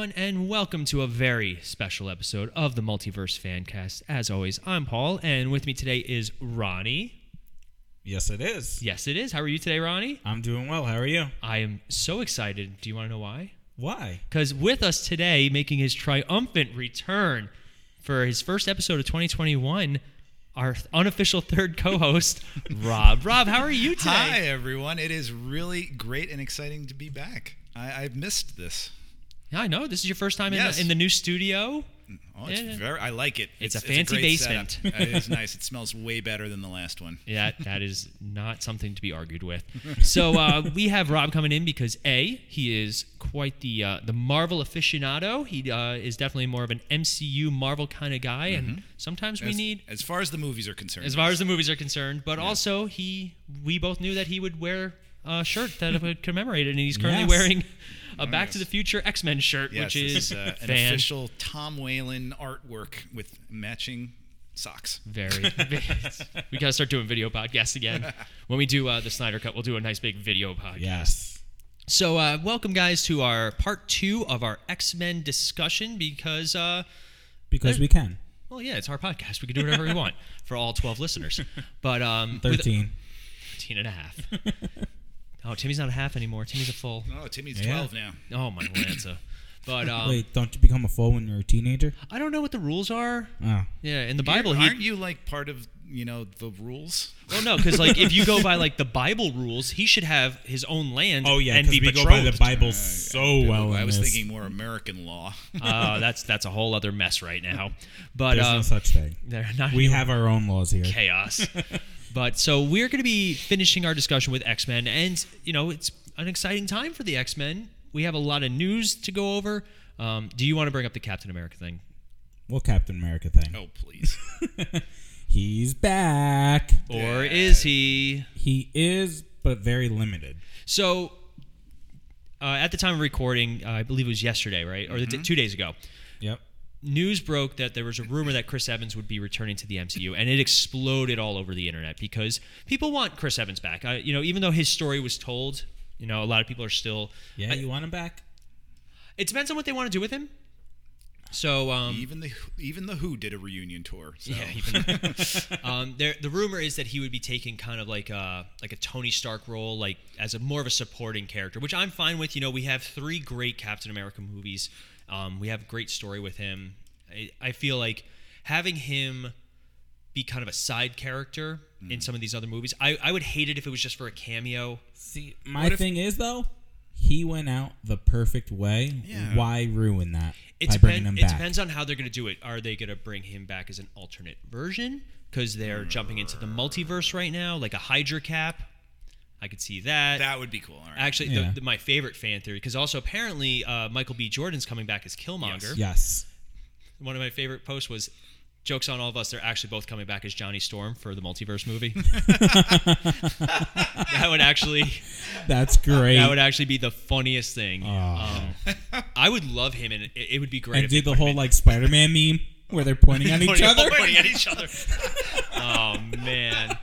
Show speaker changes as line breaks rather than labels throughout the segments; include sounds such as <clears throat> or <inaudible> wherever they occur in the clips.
everyone, and welcome to a very special episode of the Multiverse Fancast. As always, I'm Paul, and with me today is Ronnie.
Yes, it is.
Yes, it is. How are you today, Ronnie?
I'm doing well. How are you?
I am so excited. Do you want to know why?
Why?
Because with us today, making his triumphant return for his first episode of 2021, our unofficial third co-host, <laughs> Rob. Rob, how are you today?
Hi, everyone. It is really great and exciting to be back. I, I've missed this.
Yeah, I know. This is your first time in, the, in the new studio.
Oh, it's
Yeah.
very. I like it.
It's a fancy
great
basement.
it is <laughs> nice. It smells way better than the last one.
Yeah, that is not something to be argued with. <laughs> So uh, we have Rob coming in because a he is quite the uh, the Marvel aficionado. He uh, is definitely more of an MCU Marvel kind of guy, and sometimes we
Mm-hmm.
Need.
as far as the movies are concerned.
As far as the movies are concerned, but also he, we both knew that he would wear a shirt that would commemorate it, and he's currently
Yes.
wearing a Back
yes.
to the Future X Men shirt,
yes,
which is
is uh, an official Tom Whalen artwork with matching socks.
Very. we gotta start doing video podcasts again. <laughs> When we do uh, the Snyder Cut, we'll do a nice big video podcast.
Yes.
So, uh, welcome guys to our part two of our X Men discussion because, uh,
Because we can.
well, yeah, it's our podcast. We can do whatever we want <laughs> for all 12 listeners. But, um, with-
13.
13 and a half. <laughs> oh, Timmy's not a half anymore. Timmy's a full.
Oh, Timmy's
Yeah.
12 now.
Oh, my Lanza. But um,
Wait, don't you become a full when you're a teenager?
I don't know what the rules are.
Oh.
Yeah, in the Bible,
Aren't
he.
you like part of you know the rules?
Well, no, because like if you go by like the Bible rules, he should have his own land.
Oh, yeah,
and
because
be
we
betrothed.
go by the Bible so well
I
in
was
this.
thinking more American law.
Uh, <laughs> that's that's a whole other mess right now. <laughs> But
There's
um,
no such thing.
they're not
We
anymore.
have our own laws here.
chaos. <laughs> but so we're going to be finishing our discussion with X Men, and you know it's an exciting time for the X Men. We have a lot of news to go over. Um, do you want to bring up the Captain America thing?
What Captain America thing?
oh please. <laughs>
He's back.
Or is he?
He is, but very limited.
So, uh, at the time of recording, uh, I believe it was yesterday, right, or
Mm-hmm.
d- two days ago.
Yep.
News broke that there was a rumor that Chris Evans would be returning to the MCU, and it exploded all over the internet because people want Chris Evans back. Uh, you know, even though his story was told, you know, a lot of people are still.
Yeah,
I-
you want him back?
It depends on what they want to do with him. So, um,
even the even the Who did a reunion tour. So.
yeah, even, <laughs> um, there, the rumor is that he would be taking kind of like a like a Tony Stark role, like as a more of a supporting character, which I'm fine with. You know, we have three great Captain America movies. Um, we have a great story with him. I, I feel like having him be kind of a side character in some of these other movies. I, I would hate it if it was just for a cameo.
See, my
What if-
thing is though, he went out the perfect way.
Yeah.
Why ruin that
It,
by
depend,
bringing him
it depends on how they're going to do it. Are they going to bring him back as an alternate version? Because they're jumping into the multiverse right now, like a Hydra cap. I could see that.
That would be cool. All right.
Actually,
Yeah.
the, the, my favorite fan theory, because also apparently uh, Michael B. Jordan's coming back as Killmonger.
Yes.
One of my favorite posts was, "Jokes on all of us, they're actually both coming back as Johnny Storm for the multiverse movie." <laughs> that would actually, <laughs>
That's great.
that would actually be the funniest thing.
Aw.
Um, I would love him, and it, it would be great.
and
if
do the whole like Spider-Man meme where they're pointing at <laughs> each
pointing,
other.
pointing at each other. oh man.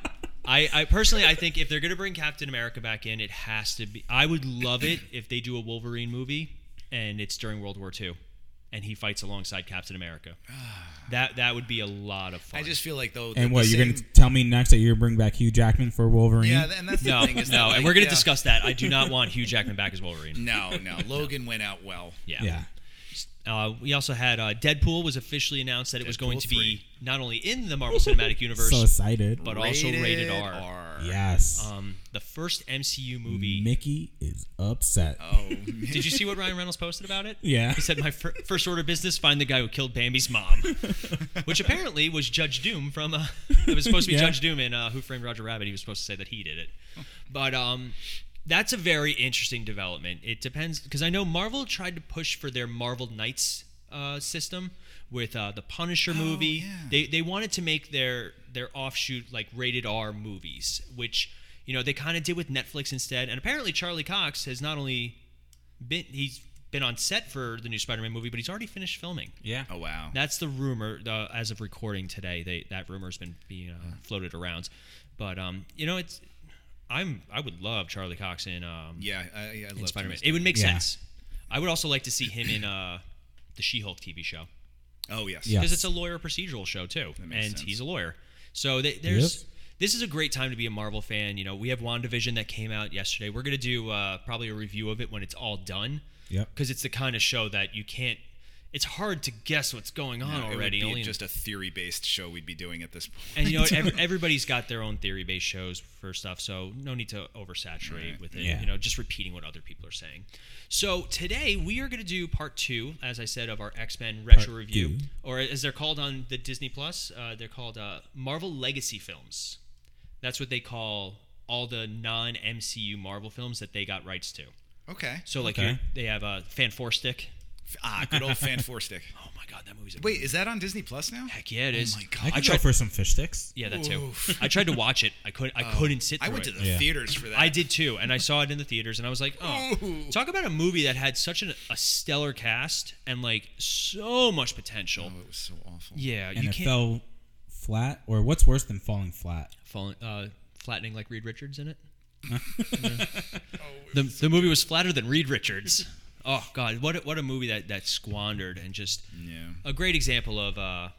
I, I personally I think if they're gonna bring Captain America back in, it has to be. I would love it if they do a Wolverine movie and it's during World War II, and he fights alongside Captain America. <sighs> That that would be a lot of fun.
I just feel like though.
And what you're
same-
gonna tell me next that you're gonna bring back Hugh Jackman for Wolverine?
Yeah, and that's the
no
thing. Is
no,
that,
and
like,
we're gonna
yeah.
discuss that. I do not want Hugh Jackman back as Wolverine.
No, no. Logan went out well.
Yeah.
yeah.
Uh, we also had uh, Deadpool was officially announced that it was going to be
3.
not only in the Marvel Cinematic <laughs> Universe
So excited.
but also rated R.
yes.
Um, the first MCU movie.
Mickey is upset.
Oh,
Did you see what Ryan Reynolds posted about it? <laughs>
Yeah.
He said, "My fir- first order of business: find the guy who killed Bambi's mom," <laughs> which apparently was Judge Doom from. Uh, it was supposed to be
Yeah.
Judge Doom in uh, Who Framed Roger Rabbit. He was supposed to say that he did it, but um, that's a very interesting development. It depends because I know Marvel tried to push for their Marvel Knights uh, system with uh, the Punisher movie.
yeah.
They they wanted to make their their offshoot like rated R movies, which you know they kind of did with Netflix instead. And apparently Charlie Cox has not only been he's been on set for the new Spider-Man movie, but he's already finished filming.
yeah.
oh wow.
That's the rumor uh, as of recording today. They that rumor's been being uh, floated around, but um, you know it's I'm I would love Charlie Cox in um
yeah, I, I love
Spider-Man.
Tony
It would make
Yeah.
sense. I would also like to see him in uh, the She-Hulk TV show
Oh yes.
Yeah.
because
Yes.
it's a lawyer procedural show too, and
makes sense.
he's a lawyer. So th- there's
Yep.
this is a great time to be a Marvel fan. You know, we have WandaVision that came out yesterday. We're gonna do uh, probably a review of it when it's all done.
Yep.
Because it's the kind of show that you can't. It's hard to guess what's going on
No, it
already.
would be
only
just a theory-based show we'd be doing at this point.
and you know, <laughs> every, everybody's got their own theory-based shows for stuff, so no need to oversaturate
Right.
with it.
Yeah.
You know, just repeating what other people are saying. So today we are going to do part two, as I said, of our X-Men retro
Part
review,
two.
or as they're called on the Disney Plus, uh, they're called uh, Marvel Legacy films. That's what they call all the non-MCU Marvel films that they got rights to.
okay.
So like
Okay.
they have a Fan Four Stick.
Ah, good old fan four stick. <laughs>
Oh my God, that movie's
Wait, is that on Disney Plus now?
heck yeah, it is.
Oh my
I
God.
could
I
go
tried-
for some fish sticks.
Yeah, that too.
Oof.
I tried to watch it. I couldn't. I couldn't sit.
I
through
went to
it.
the
Yeah.
theaters for that.
I did too, and I saw it in the theaters, and I was like, "Oh,
Ooh.
talk about a movie that had such an, a stellar cast and like so much potential."
Oh, it was so awful.
Yeah,
And
you
it
can't
fell flat. Or what's worse than falling flat?
falling, uh, flattening like Reed Richards in it. <laughs> <laughs>
Oh,
The the movie was flatter than Reed Richards. Oh God, what a, what a movie that that squandered and just
Yeah.
a great example of uh,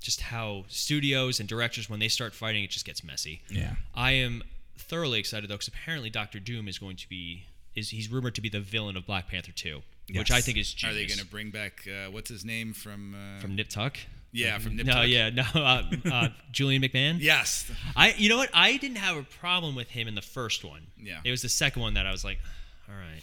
just how studios and directors when they start fighting, it just gets messy.
Yeah.
I am thoroughly excited though, because apparently Doctor Doom is going to be is he's rumored to be the villain of Black Panther 2, which I think is genius.
Are they going to bring back uh, what's his name from? Uh,
from Nip Tuck?
yeah, from Nip
No,
Tuck?
yeah, no, uh, uh, <laughs> Julian McMahon.
Yes.
I, you know what? I didn't have a problem with him in the first one.
Yeah.
It was the second one that I was like, all right.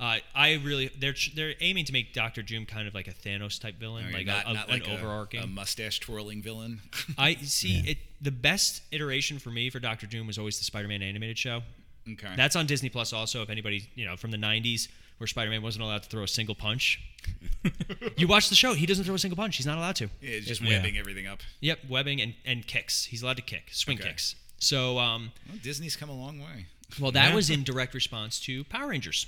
Uh, I really they're they're aiming to make Doctor Doom kind of like a Thanos type villain, like
not,
a, a-
not
an
like a,
overarching.
a mustache twirling villain. <laughs>
I see it. The best iteration for me for Doctor Doom was always the Spider-Man animated show.
okay.
That's on Disney Plus also. If anybody, you know, from the '90s where Spider-Man wasn't allowed to throw a single punch, <laughs> you watch the show. He doesn't throw a single punch. He's not allowed to.
yeah, it's just
Yeah.
webbing everything up.
Yep, webbing and and kicks. He's allowed to kick, swing
Okay.
kicks. So, um,
Well, Disney's come a long way.
well, that
Yeah.
was in direct response to Power Rangers.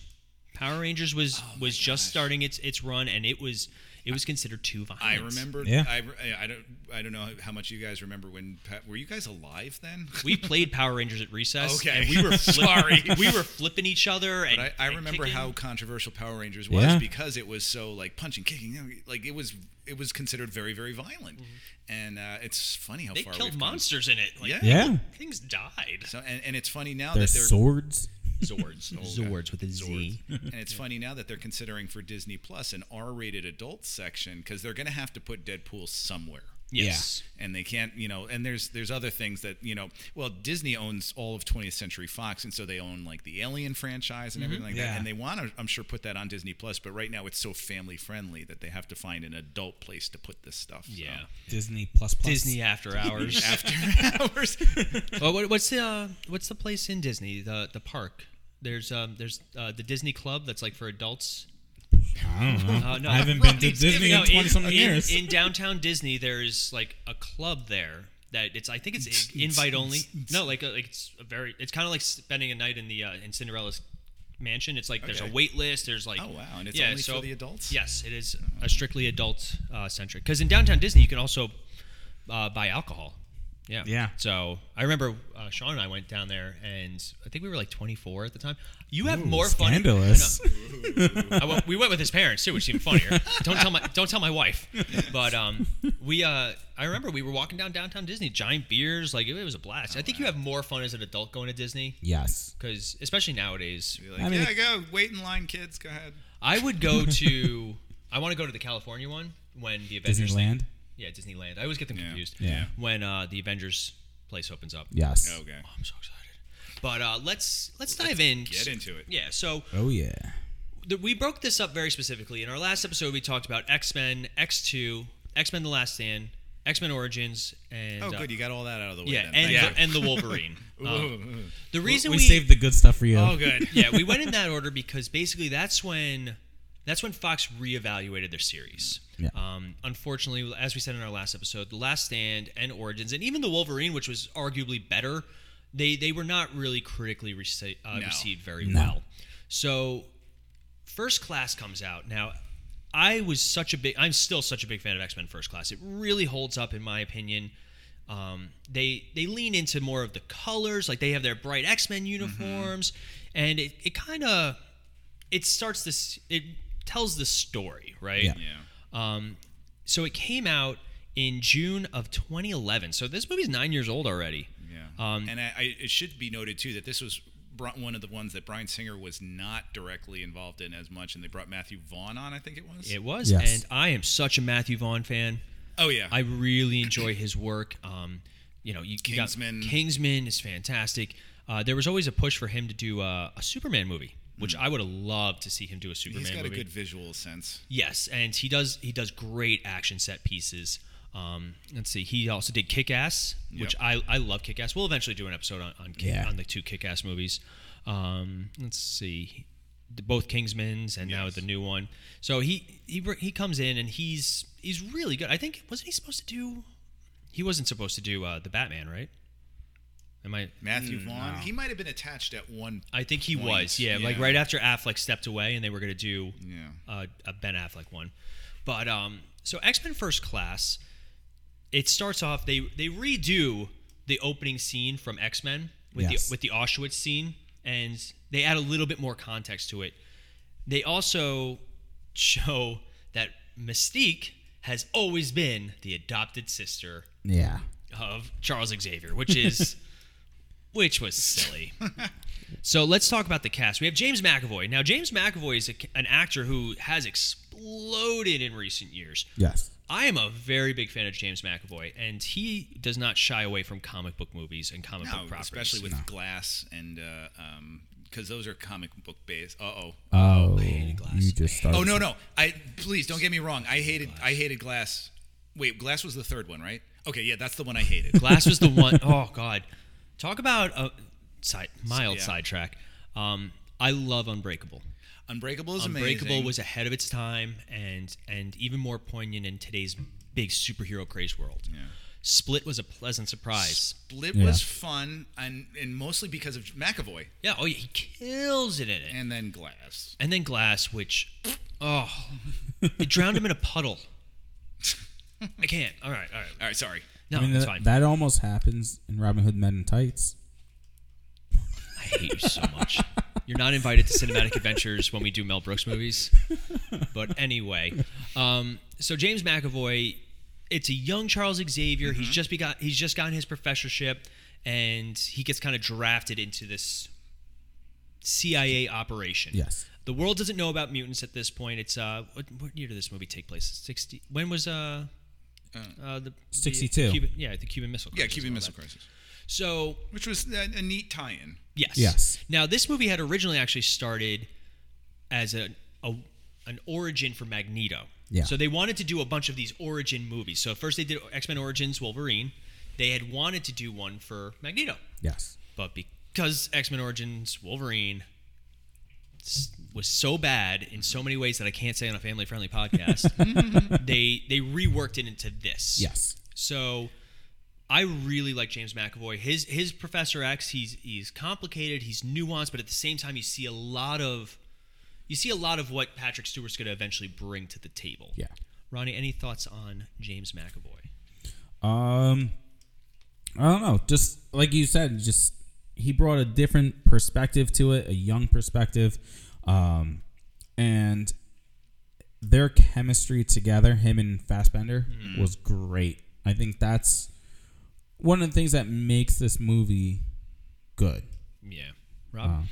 Power Rangers was
Oh
was just starting its its run, and it was it was considered too violent.
I remember.
Yeah.
I, I don't. I don't know how much you guys remember when. Were you guys alive then? <laughs>
We played Power Rangers at recess.
Okay.
and we were <laughs> flip-
Sorry. <laughs>
we were flipping each other. And
I, I
and
remember
kicking.
how controversial Power Rangers was
Yeah.
because it was so like punching, kicking, like it was it was considered very very violent, and uh, it's funny how
Mm-hmm. they
far
killed
we've come.
monsters in it. Like,
Yeah.
Yeah.
things died.
So and, and it's funny now
There's
that they're
swords.
Zords, <laughs> oh, Zords with a Z. <laughs>
and it's funny now that they're considering for Disney Plus an R-rated adult section because they're going to have to put Deadpool somewhere.
Yes.
and they can't you know and there's there's other things that you know well disney owns all of 20th century fox and so they own like the alien franchise and everything like that and they want to i'm sure put that on disney plus but right now it's so family friendly that they have to find an adult place to put this stuff so.
Yeah.
Disney plus plus.
Disney After Hours. <laughs>
after <laughs> hours
oh, what, what's the uh, what's the place in Disney? The the park. There's um there's uh, the Disney Club that's like for adults.
I don't know.
Uh, no.
I haven't been to Disney
No,
in twenty something years.
In downtown Disney, there's like a club there that it's. I think it's invite only. No, like a, like it's a very. It's kind of like spending a night in the uh, in Cinderella's mansion. It's like there's a wait list. There's like
Oh, wow, and it's
yeah,
only for the adults?
Yes, it is a strictly adult uh, centric. Because in downtown Disney, you can also uh, buy alcohol. Yeah.
Yeah.
So I remember uh, Sean and I went down there, and I think we were like 24 at the time. You have
Ooh,
more fun.
Scandalous. <laughs>
I went- we went with his parents too, which is even funnier. don't tell my don't tell my wife. But um, we uh, I remember we were walking down downtown Disney, giant beers, like it, was a blast. I think you have more fun as an adult going to Disney
yes.
because, especially nowadays,
like,
I mean,
yeah
it-
go wait in line kids go ahead
I would go <laughs> to. I want to go to the California one when the Avengers. thing-
Disneyland.
Yeah, Disneyland. I always get them
Yeah.
confused.
Yeah.
When uh, the Avengers place opens up.
Yes.
okay
Oh, I'm so excited. But uh, let's let's dive in.
get into it
Yeah. So
Oh yeah.
the, we broke this up very specifically. In our last episode, we talked about X Men, X Two, X Men: The Last Stand, X Men Origins, and
oh
uh,
good you got all that out of the way
yeah,
then.
and
Thank
the, and the Wolverine.
you. <laughs>
Um, the reason
we,
we,
saved the good stuff for you.
oh good <laughs>
yeah, we went in <laughs> that order because basically that's when that's when Fox reevaluated their series.
Yeah.
Um, unfortunately, as we said in our last episode, The Last Stand and Origins, and even the Wolverine, which was arguably better, they they were not really critically rece- uh,
No.
received very
No.
well. So, First Class comes out now. I was such a big, I'm still such a big fan of X Men First Class. It really holds up, in my opinion. Um, they they lean into more of the colors, like they have their bright X Men uniforms, and it, it kind of it starts this. It tells the story, right?
Yeah.
Yeah.
Um, so it came out in June of 2011. So this movie's nine years old already.
Yeah.
Um,
and I, I, it should be noted too that this was one of the ones that Bryan Singer was not directly involved in as much, and they brought Matthew Vaughn on. I think it was.
It was,
Yes.
and I am such a Matthew Vaughn fan.
oh yeah.
I really enjoy his work. Um, you know, you, you got-
Kingsman.
Kingsman is fantastic. Uh, there was always a push for him to do uh, a Superman movie, which I would have loved to see him do a Superman.
He's got
movie.
a good visual sense.
Yes, and he does he does great action set pieces. Um, let's see, he also did Kick Ass, which
Yep.
I, I love Kick Ass. We'll eventually do an episode on on, Kick,
Yeah.
on the two Kick Ass movies. Um, let's see, both Kingsmans and now the new one. So he he he comes in and he's he's really good. I think wasn't he supposed to do? He wasn't supposed to do uh, the Batman, right? Am I?
Matthew Vaughn. He might have been attached at one.
I think he
point.
was. Yeah, like right after Affleck stepped away, and they were going to do
Yeah.
uh, a Ben Affleck one. But um, so X Men First Class, it starts off. They they redo the opening scene from X Men with
Yes.
the with the Auschwitz scene, and they add a little bit more context to it. They also show that Mystique has always been the adopted sister
Yeah.
of Charles Xavier, which is <laughs> which was silly. <laughs> so let's talk about the cast. We have James McAvoy. Now James McAvoy is a, an actor who has exploded in recent years.
Yes.
I am a very big fan of James McAvoy, and he does not shy away from comic book movies and comic
No,
book properties.
especially with Glass and uh, um, because those are comic book based. Uh oh.
Oh,
hated Glass.
you just started.
Oh no no! I please don't get me wrong. I hated I hated Glass. Wait, Glass was the third one, right? Okay, yeah, that's the one I hated.
Glass was the one oh God, talk about a side mild
Yeah.
sidetrack. Um, I love Unbreakable.
Unbreakable is
Unbreakable
amazing.
was ahead of its time and and even more poignant in today's big superhero craze world.
Yeah.
Split was a pleasant surprise.
Split
Yeah.
was fun, and and mostly because of McAvoy,
Yeah, oh yeah, he kills it in it.
and then Glass.
And then Glass, which oh, it drowned him in a puddle. <laughs> I can't. All right, all right.
All right, sorry.
No,
I mean,
it's
that,
fine.
that almost happens in Robin Hood Men in Tights.
I hate you so much. You're not invited to cinematic adventures when we do Mel Brooks movies. But anyway, um, so James McAvoy, it's a young Charles Xavier.
Mm-hmm.
He's just begot. He's just gotten his professorship, and he gets kind of drafted into this CIA operation.
Yes.
The world doesn't know about mutants at this point. It's uh, what, what year did this movie take place? Sixty. When was uh, uh the
62.
The Cuban, yeah, the Cuban Missile.
Yeah,
Crisis
Cuban
and all
Missile
that.
Crisis,
So
which was a, a neat tie-in.
Yes.
Yes.
Now, this movie had originally actually started as a, a an origin for Magneto.
Yeah.
So they wanted to do a bunch of these origin movies. So first they did X Men Origins Wolverine. They had wanted to do one for Magneto,
Yes.
but because X Men Origins Wolverine s- was so bad in so many ways that I can't say on a family friendly podcast, <laughs> they they reworked it into this.
Yes.
So I really like James McAvoy. His his Professor X, he's he's complicated, he's nuanced, but at the same time you see a lot of you see a lot of what Patrick Stewart's going to eventually bring to the table.
Yeah.
Ronnie, any thoughts on James McAvoy?
Um, I don't know. Just like you said, just he brought a different perspective to it, a young perspective, um, and their chemistry together, him and Fassbender, was great. I think that's one of the things that makes this movie good.
Yeah. Rob?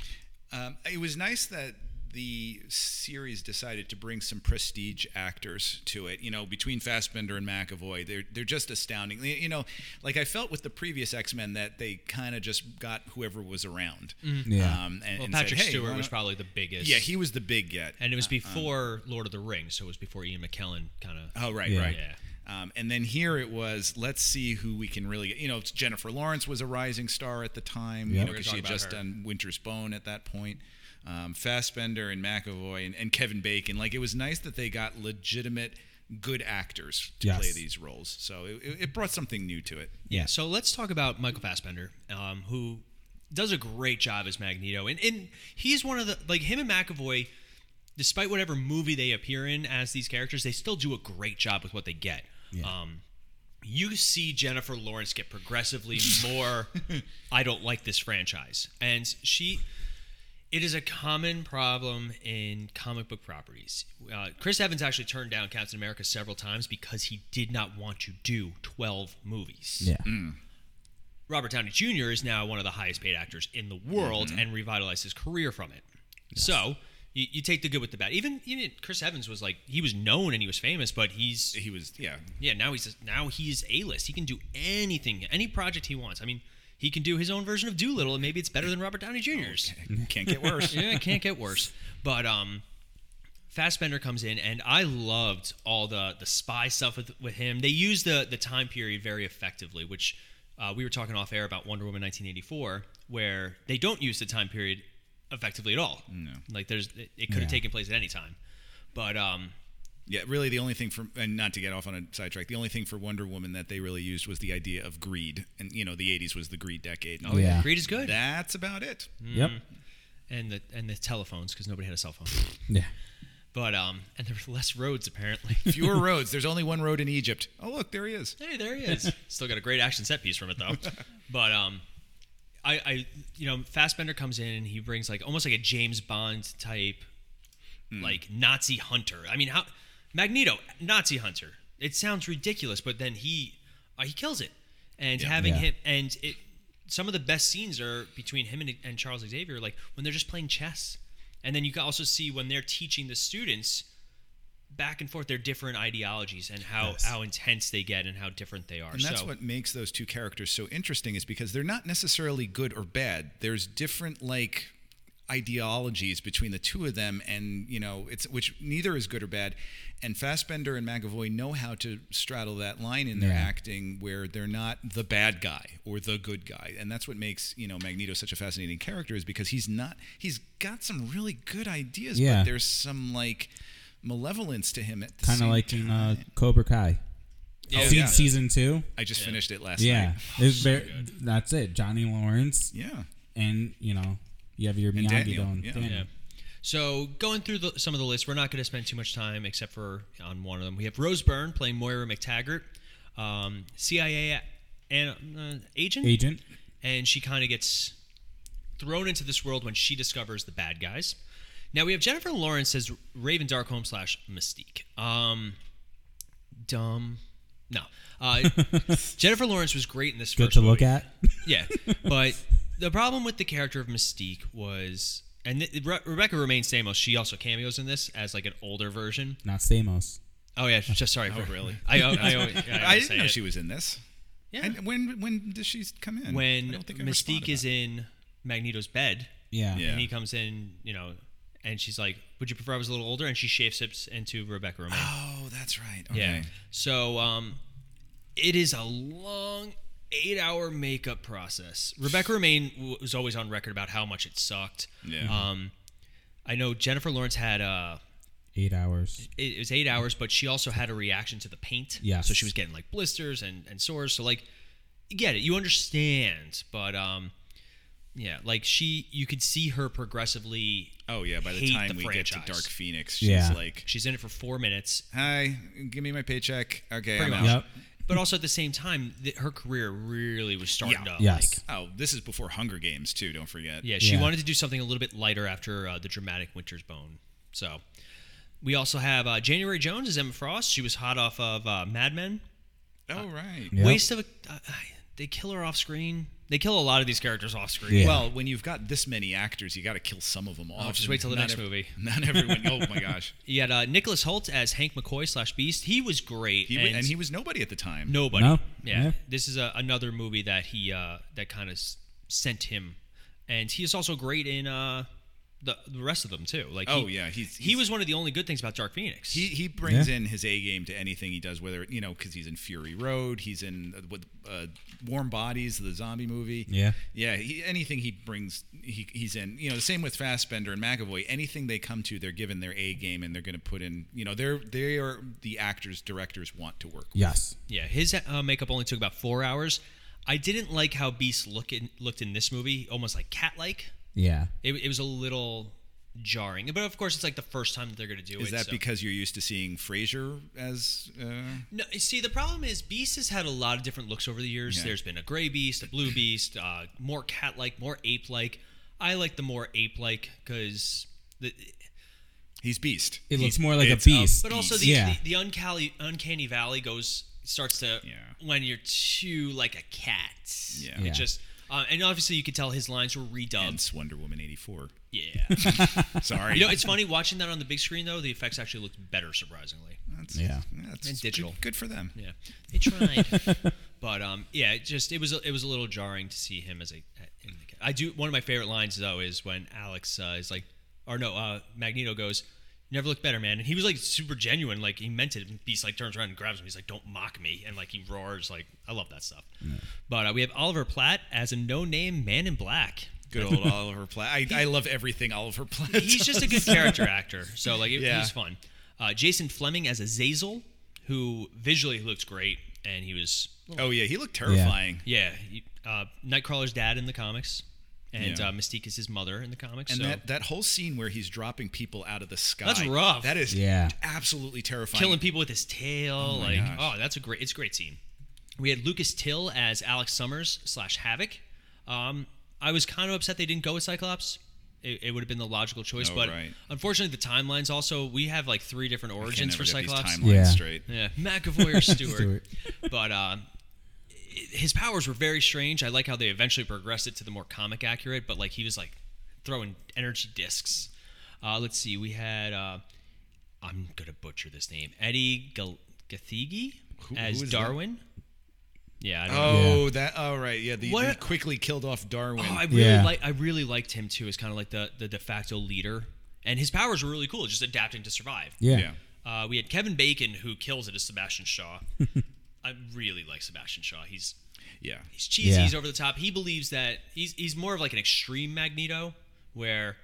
Um, it was nice that the series decided to bring some prestige actors to it. You know, between Fassbender and McAvoy, they're they're just astounding. You know, like I felt with the previous X Men that they kind of just got whoever was around.
Yeah.
Um, and,
well,
and
Patrick
said, hey,
Stewart was probably the biggest.
Yeah, he was the big get.
and it was before Lord of the Rings, so it was before Ian McKellen kind of.
Oh right,
Yeah.
right.
Yeah.
Um, and then here it was, let's see who we can really get. You know, Jennifer Lawrence was a rising star at the time.
Yeah.
You know, because she had just
her.
done Winter's Bone at that point. Um, Fassbender and McAvoy and, and Kevin Bacon. Like it was nice that they got legitimate, good actors to
Yes.
play these roles. So it, it- it brought something new to it.
Yeah. So let's talk about Michael Fassbender, um, who does a great job as Magneto, and and he's one of the like him and McAvoy. Despite whatever movie they appear in as these characters, they still do a great job with what they get. Um, you see Jennifer Lawrence get progressively more. <laughs> I don't like this franchise, and she. It is a common problem in comic book properties. Uh, Chris Evans actually turned down Captain America several times because he did not want to do 12 movies.
Yeah.
Robert Downey Jr. is now one of the highest paid actors in the world and revitalized his career from it. So you, you take the good with the bad. Even even Chris Evans was like he was known and he was famous, but he's
He was, yeah.
yeah now he's now he's a list. He can do anything, any project he wants. I mean, he can do his own version of Dolittle, and maybe it's better than Robert Downey Jr.'s.
Can't get worse. <laughs>
yeah, it can't get worse. But um, Fassbender comes in, and I loved all the the spy stuff with with him. They use the the time period very effectively, which uh, we were talking off air about Wonder Woman 1984, where they don't use the time period effectively at all. No, like there's it, it could have
Yeah.
taken place at any time, but um,
Yeah, really, the only thing for and not to get off on a sidetrack, the only thing for Wonder Woman that they really used was the idea of greed, and you know, the '80s was the greed decade.
oh yeah, greed is good,
That's about it.
Yep.
and the and the telephones because nobody had a cell phone.
Yeah.
But um, and there were less roads apparently. <laughs>
Fewer roads. There's only one road in Egypt. Oh, look, there he is.
Hey, there he is. <laughs> Still got a great action set piece from it though. <laughs> But um, I, I, you know, Fassbender comes in and he brings like almost like a James Bond type, like Nazi hunter. I mean, how Magneto, Nazi hunter. It sounds ridiculous, but then he, uh, he kills it. And having
Yeah.
him and it, some of the best scenes are between him and, and Charles Xavier, like when they're just playing chess. And then you can also see when they're teaching the students back and forth their different ideologies and how
Yes.
how intense they get and how different they are.
And that's
so,
what makes those two characters so interesting is because they're not necessarily good or bad. There's different like ideologies between the two of them and you know it's which neither is good or bad and Fassbender and McAvoy know how to straddle that line in their
Yeah.
acting where they're not the bad guy or the good guy and that's what makes you know Magneto such a fascinating character is because he's not he's got some really good ideas
Yeah.
but there's some like malevolence to him at the
Kind of
same
like in uh. Cobra Kai.
Yeah,
Se-
yeah.
Season two.
I just
Yeah.
finished it last
Yeah.
night
It's <laughs> very, that's it. Johnny Lawrence.
yeah
And, you know, you have your
And
Miyagi
Daniel,
doing.
yeah.
Daniel.
Yeah. So going through the, some of the lists, we're not going to spend too much time except for on one of them. We have Rose Byrne playing Moira MacTaggert, um, CIA and uh, agent,
Agent.
and she kind of gets thrown into this world when she discovers the bad guys. Now we have Jennifer Lawrence as Raven Darkholme slash Mystique. Um, dumb. No. Uh, <laughs> Jennifer Lawrence was great in this
Good
first
to look at.
Yeah, but <laughs> the problem with the character of Mystique was, and th- Re- Rebecca Romijn Stamos. she also cameos in this as like an older version.
Not Stamos.
Oh yeah, just sorry.
Oh,
for,
really?
I, <laughs> I, I, always- yeah,
I
always
didn't
say
know
it.
she was in this.
Yeah.
And when when does she come in? I
when
don't think I
Mystique
spotted
is
that.
in Magneto's bed,
Yeah.
Yeah.
and he comes in, you know, and she's like, "Would you prefer I was a little older?" And she shape sips into Rebecca Romijn.
Oh, that's right. Okay.
Yeah. So um, it is a long eight-hour makeup process. Rebecca Romijn was always on record about how much it sucked.
Yeah.
Um, I know Jennifer Lawrence had uh,
Eight hours.
it, it was eight hours, but she also had a reaction to the paint.
Yeah.
So she was getting like blisters and and sores. So like, you get it, you understand, but um, yeah, like she, you could see her progressively.
Oh yeah. By the time
the
we get to. Dark Phoenix, she's
Yeah.
like,
She's in it for four minutes,
"Hi, give me my paycheck." Okay,
Pretty
I'm
much.
out.
Yep.
But also at the same time, th- her career really was starting
Yeah.
to
Yes.
like.
Oh, this is before Hunger Games too. Don't forget.
Yeah, she
Yeah.
wanted to do something a little bit lighter after uh, the dramatic Winter's Bone. So, we also have uh, January Jones as Emma Frost. She was hot off of uh, Mad Men.
Oh right.
Yep.
Waste of a. Uh, they kill her off screen. They kill a lot of these characters off screen.
Yeah.
Well, when you've got this many actors, you got to kill some of them off.
Oh, just wait till the
not
next
ev-
movie. <laughs>
Not everyone. Oh my gosh. <laughs>
You had uh, Nicholas Hoult as Hank McCoy slash Beast. He was great.
He,
and,
and he was nobody at the time.
nobody.
No?
Yeah.
Yeah.
This is a, another movie that he uh, that kind of sent him, and he is also great in uh, the the rest of them too. Like
Oh,
he,
yeah, he's-
he
he's-
was one of the only good things about Dark Phoenix.
He he brings
Yeah.
in his A game to anything he does, whether you know because he's in Fury Road, he's in uh, with uh, Warm Bodies, the zombie movie.
Yeah.
yeah. He, anything he brings, he, he's in. You know, the same with Fassbender and McAvoy. Anything they come to, they're given their A game, and they're going to put in. You know, they're they are the actors, directors want to work. with.
Yes.
Yeah, his uh, makeup only took about four hours. I didn't like how Beast look in, looked in this movie, almost like cat-like.
Yeah.
It, it was a little jarring, but of course, it's like the first time that they're going to do
Is
it.
that
so-
because you're used to seeing Frasier as? Uh,
No, see, the problem is Beast has had a lot of different looks over the years.
Yeah.
There's been a gray Beast, a blue Beast, uh, more cat-like, more ape-like. I like the more ape-like because the
He's beast.
It looks
He's-
more like a
it's
beast.
but also the
Yeah.
the, the uncanny uncanny valley goes starts to
Yeah.
when you're too like a cat.
Yeah.
It just uh, and obviously you could tell his lines were redubbed.
Hence Wonder Woman eighty four.
Yeah. <laughs>
Sorry.
you know, it's funny watching that on the big screen though. The effects actually looked better, surprisingly.
That's,
Yeah.
That's
And digital.
Good, good for them.
Yeah, they tried, <laughs> but um, yeah, it just it was a- it was a little jarring to see him as a. In the, I do one of my favorite lines though is when Alex uh, is like, or no, uh, Magneto goes, "You "Never looked better, man," and he was like super genuine, like he meant it. And Beast like turns around and grabs him. He's like, "Don't mock me," and like he roars, like I love that stuff. But uh, we have Oliver Platt as a no-name man in black.
Good old <laughs> Oliver Platt. I, I love everything Oliver Platt.
He's just a good character actor, so like it,
Yeah.
he's fun. Uh, Jason Flemyng as Azazel, who visually looks great, and he was
Oh yeah, he looked terrifying.
Yeah, he- uh, Nightcrawler's dad in the comics, and
Yeah.
uh, Mystique is his mother in the comics.
And
so
that, that whole scene where he's dropping people out of the sky.
That's rough.
That is
Yeah.
absolutely terrifying.
killing people with his tail,
my
like
gosh.
oh, that's a great, it's a great scene. We had Lucas Till as Alex Summers slash Havoc. Um, I was kind of upset they didn't go with Cyclops. It, it would have been the logical choice,
Oh,
but
right.
unfortunately, the timelines also we have like three different
I can't
origins
never
for
get these
Cyclops.
timelines
Yeah.
straight.
Yeah, McAvoy or <laughs> Stewart.
Stewart.
But uh, his powers were very strange. I like how they eventually progressed it to the more comic accurate, but like he was like throwing energy discs. Uh, let's see, we had uh, I'm gonna butcher this name, Eddie Gal- Gathegi
Who-
as
who is that?
Darwin. Yeah, I don't know.
Oh, that. Oh, right. Yeah, the,
What-
the quickly killed off Darwin.
Oh, I really
Yeah.
like I really liked him too as kind of like the the de facto leader, and his powers were really cool, just adapting to survive.
Yeah.
yeah.
Uh, we had Kevin Bacon, who kills it as Sebastian Shaw. <laughs> I really like Sebastian Shaw. He's
Yeah.
he's cheesy.
Yeah.
He's over the top. He believes that he's he's more of like an extreme Magneto, where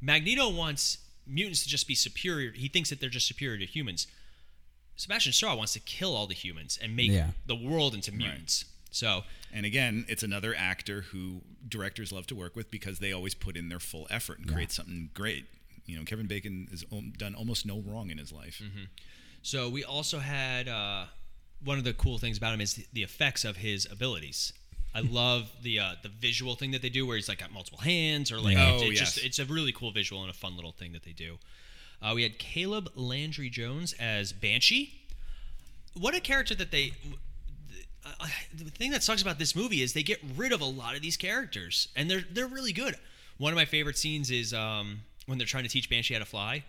Magneto wants mutants to just be superior. He thinks that they're just superior to humans. Sebastian Shaw wants to kill all the humans and make
Yeah.
the world into mutants. So
And again, it's another actor who directors love to work with because they always put in their full effort and create something great. You know, Kevin Bacon has done almost no wrong in his life.
Mm-hmm. So we also had uh, one of the cool things about him is the, effects of his abilities. I <laughs> love the uh, the visual thing that they do where he's like got multiple hands or like
Yeah.
it,
Oh,
it just it's a really cool visual and a fun little thing that they do. Uh, we had Caleb Landry Jones as Banshee. What a character that they. Uh, the thing that sucks about this movie is they get rid of a lot of these characters, and they're they're really good. One of my favorite scenes is um, when they're trying to teach Banshee how to fly,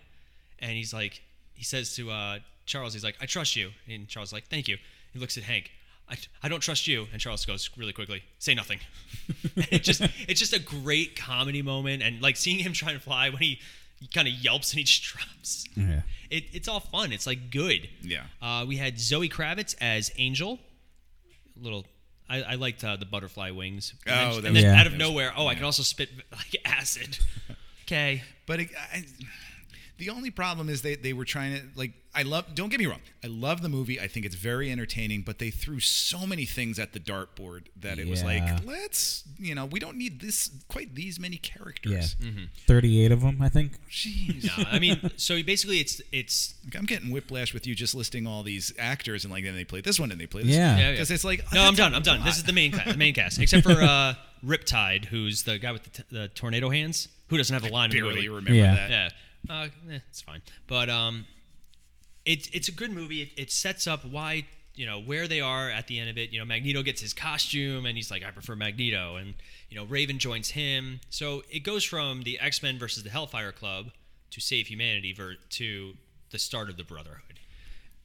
and he's like, he says to uh, Charles, he's like, "I trust you," and Charles is like, "Thank you." He looks at Hank. I, I don't trust you, and Charles goes really quickly, "Say nothing." <laughs> it just it's just a great comedy moment, and like seeing him trying to fly when he, he kind of yelps and he <laughs> just drops.
Yeah.
It, it's all fun. It's like good.
Yeah.
Uh, we had Zoe Kravitz as Angel. Little, I, I liked uh, the butterfly wings.
Oh,
and
that
then,
was-
then
Yeah.
out of
was-
nowhere, oh, I can also spit <laughs> like acid. Okay.
But it, I, the only problem is they, they were trying to like I love don't get me wrong I love the movie I think it's very entertaining but they threw so many things at the dartboard that it was like
Yeah.
let's you know we don't need this quite these many
Yeah.
characters.
Mm-hmm.
38 of them, I think.
Jeez.
No, I mean, so basically, it's it's
Like, I'm getting whiplash with you just listing all these actors and like then they play this one and they play this
Yeah.
one.
yeah, yeah.
because it's like
no, I'm
that's
done.
a
I'm done.
lot.
This is the main cast, the main <laughs> cast, except for uh, Riptide, who's the guy with the, t- the tornado hands, who doesn't have a line in the
barely
movie.
remember
Yeah.
that.
Yeah, uh, eh, it's fine. But um, it's it's a good movie. It, it sets up why you know where they are at the end of it. You know, Magneto gets his costume, and he's like, I prefer Magneto, and you know, Raven joins him. So it goes from the X Men versus the Hellfire Club to save humanity ver- to the start of the Brotherhood.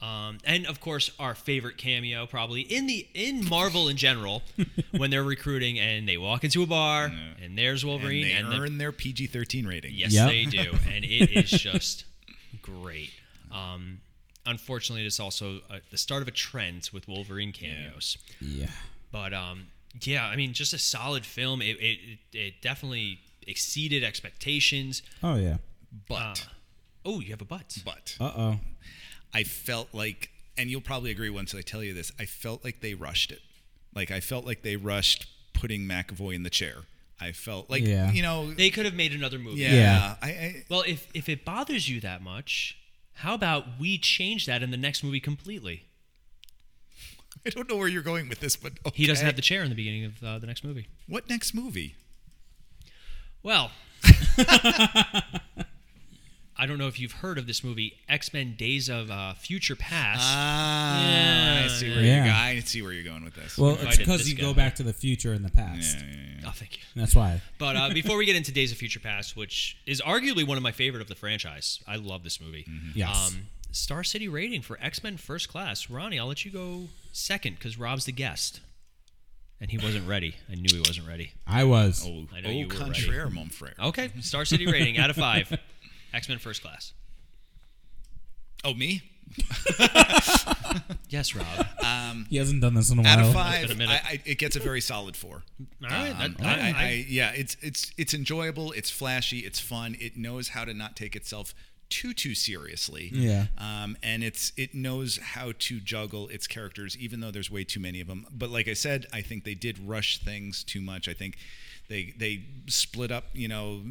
Um, and of course, our favorite cameo, probably in the in Marvel in general, <laughs> when they're recruiting and they walk into a bar and there's
And
Wolverine,
they
and, the-
earn their PG-13 rating.
Yes,
Yep.
they do, and it is just <laughs> great. Um, unfortunately, it's also uh the start of a trend with Wolverine cameos.
Yeah.
But um, yeah, I mean, just a solid film. It it, it, it definitely exceeded expectations.
Oh, yeah.
But
Uh, oh, you have a butt.
but
Uh oh.
I felt like, and you'll probably agree once I tell you this, I felt like they rushed it. Like I felt like they rushed putting McAvoy in the chair. I felt like,
Yeah.
you know,
They could have made another movie.
yeah.
Yeah.
I, I
Well, if if it bothers you that much, how about we change that in the next movie completely?
I don't know where you're going with this, but
He doesn't have the chair in the beginning of uh, the next movie.
What next movie?
Well, <laughs> I don't know if you've heard of this movie, X Men: Days of uh, Future Past.
Ah,
Yeah.
I see where
Yeah.
you're going. I see where you're going with this.
Well, it's because
this
you go back to the future and the past.
yeah, yeah, yeah.
oh, thank you.
That's why.
But uh, <laughs> before we get into Days of Future Past, which is arguably one of my favorite of the franchise, I love this movie.
Yes.
Um, Star City rating for X Men First Class. Ronnie, I'll let you go second because Rob's the guest, and he wasn't ready. I knew he wasn't ready.
I was.
Oh,
I know
au
you were ready.
mon frère.
Okay, Star City rating out of five. <laughs> X Men First Class.
Oh, me? <laughs>
Yes, Rob.
He hasn't done this in a while.
Out
while.
of five. I, I, it gets a very solid four.
All right,
Um,
that-
I,
I-
I,
I-
I, yeah, it's it's it's enjoyable. It's flashy. It's fun. It knows how to not take itself too too seriously.
Yeah.
Um, and it's it knows how to juggle its characters, even though there's way too many of them. But like I said, I think they did rush things too much. I think they they split up. You know,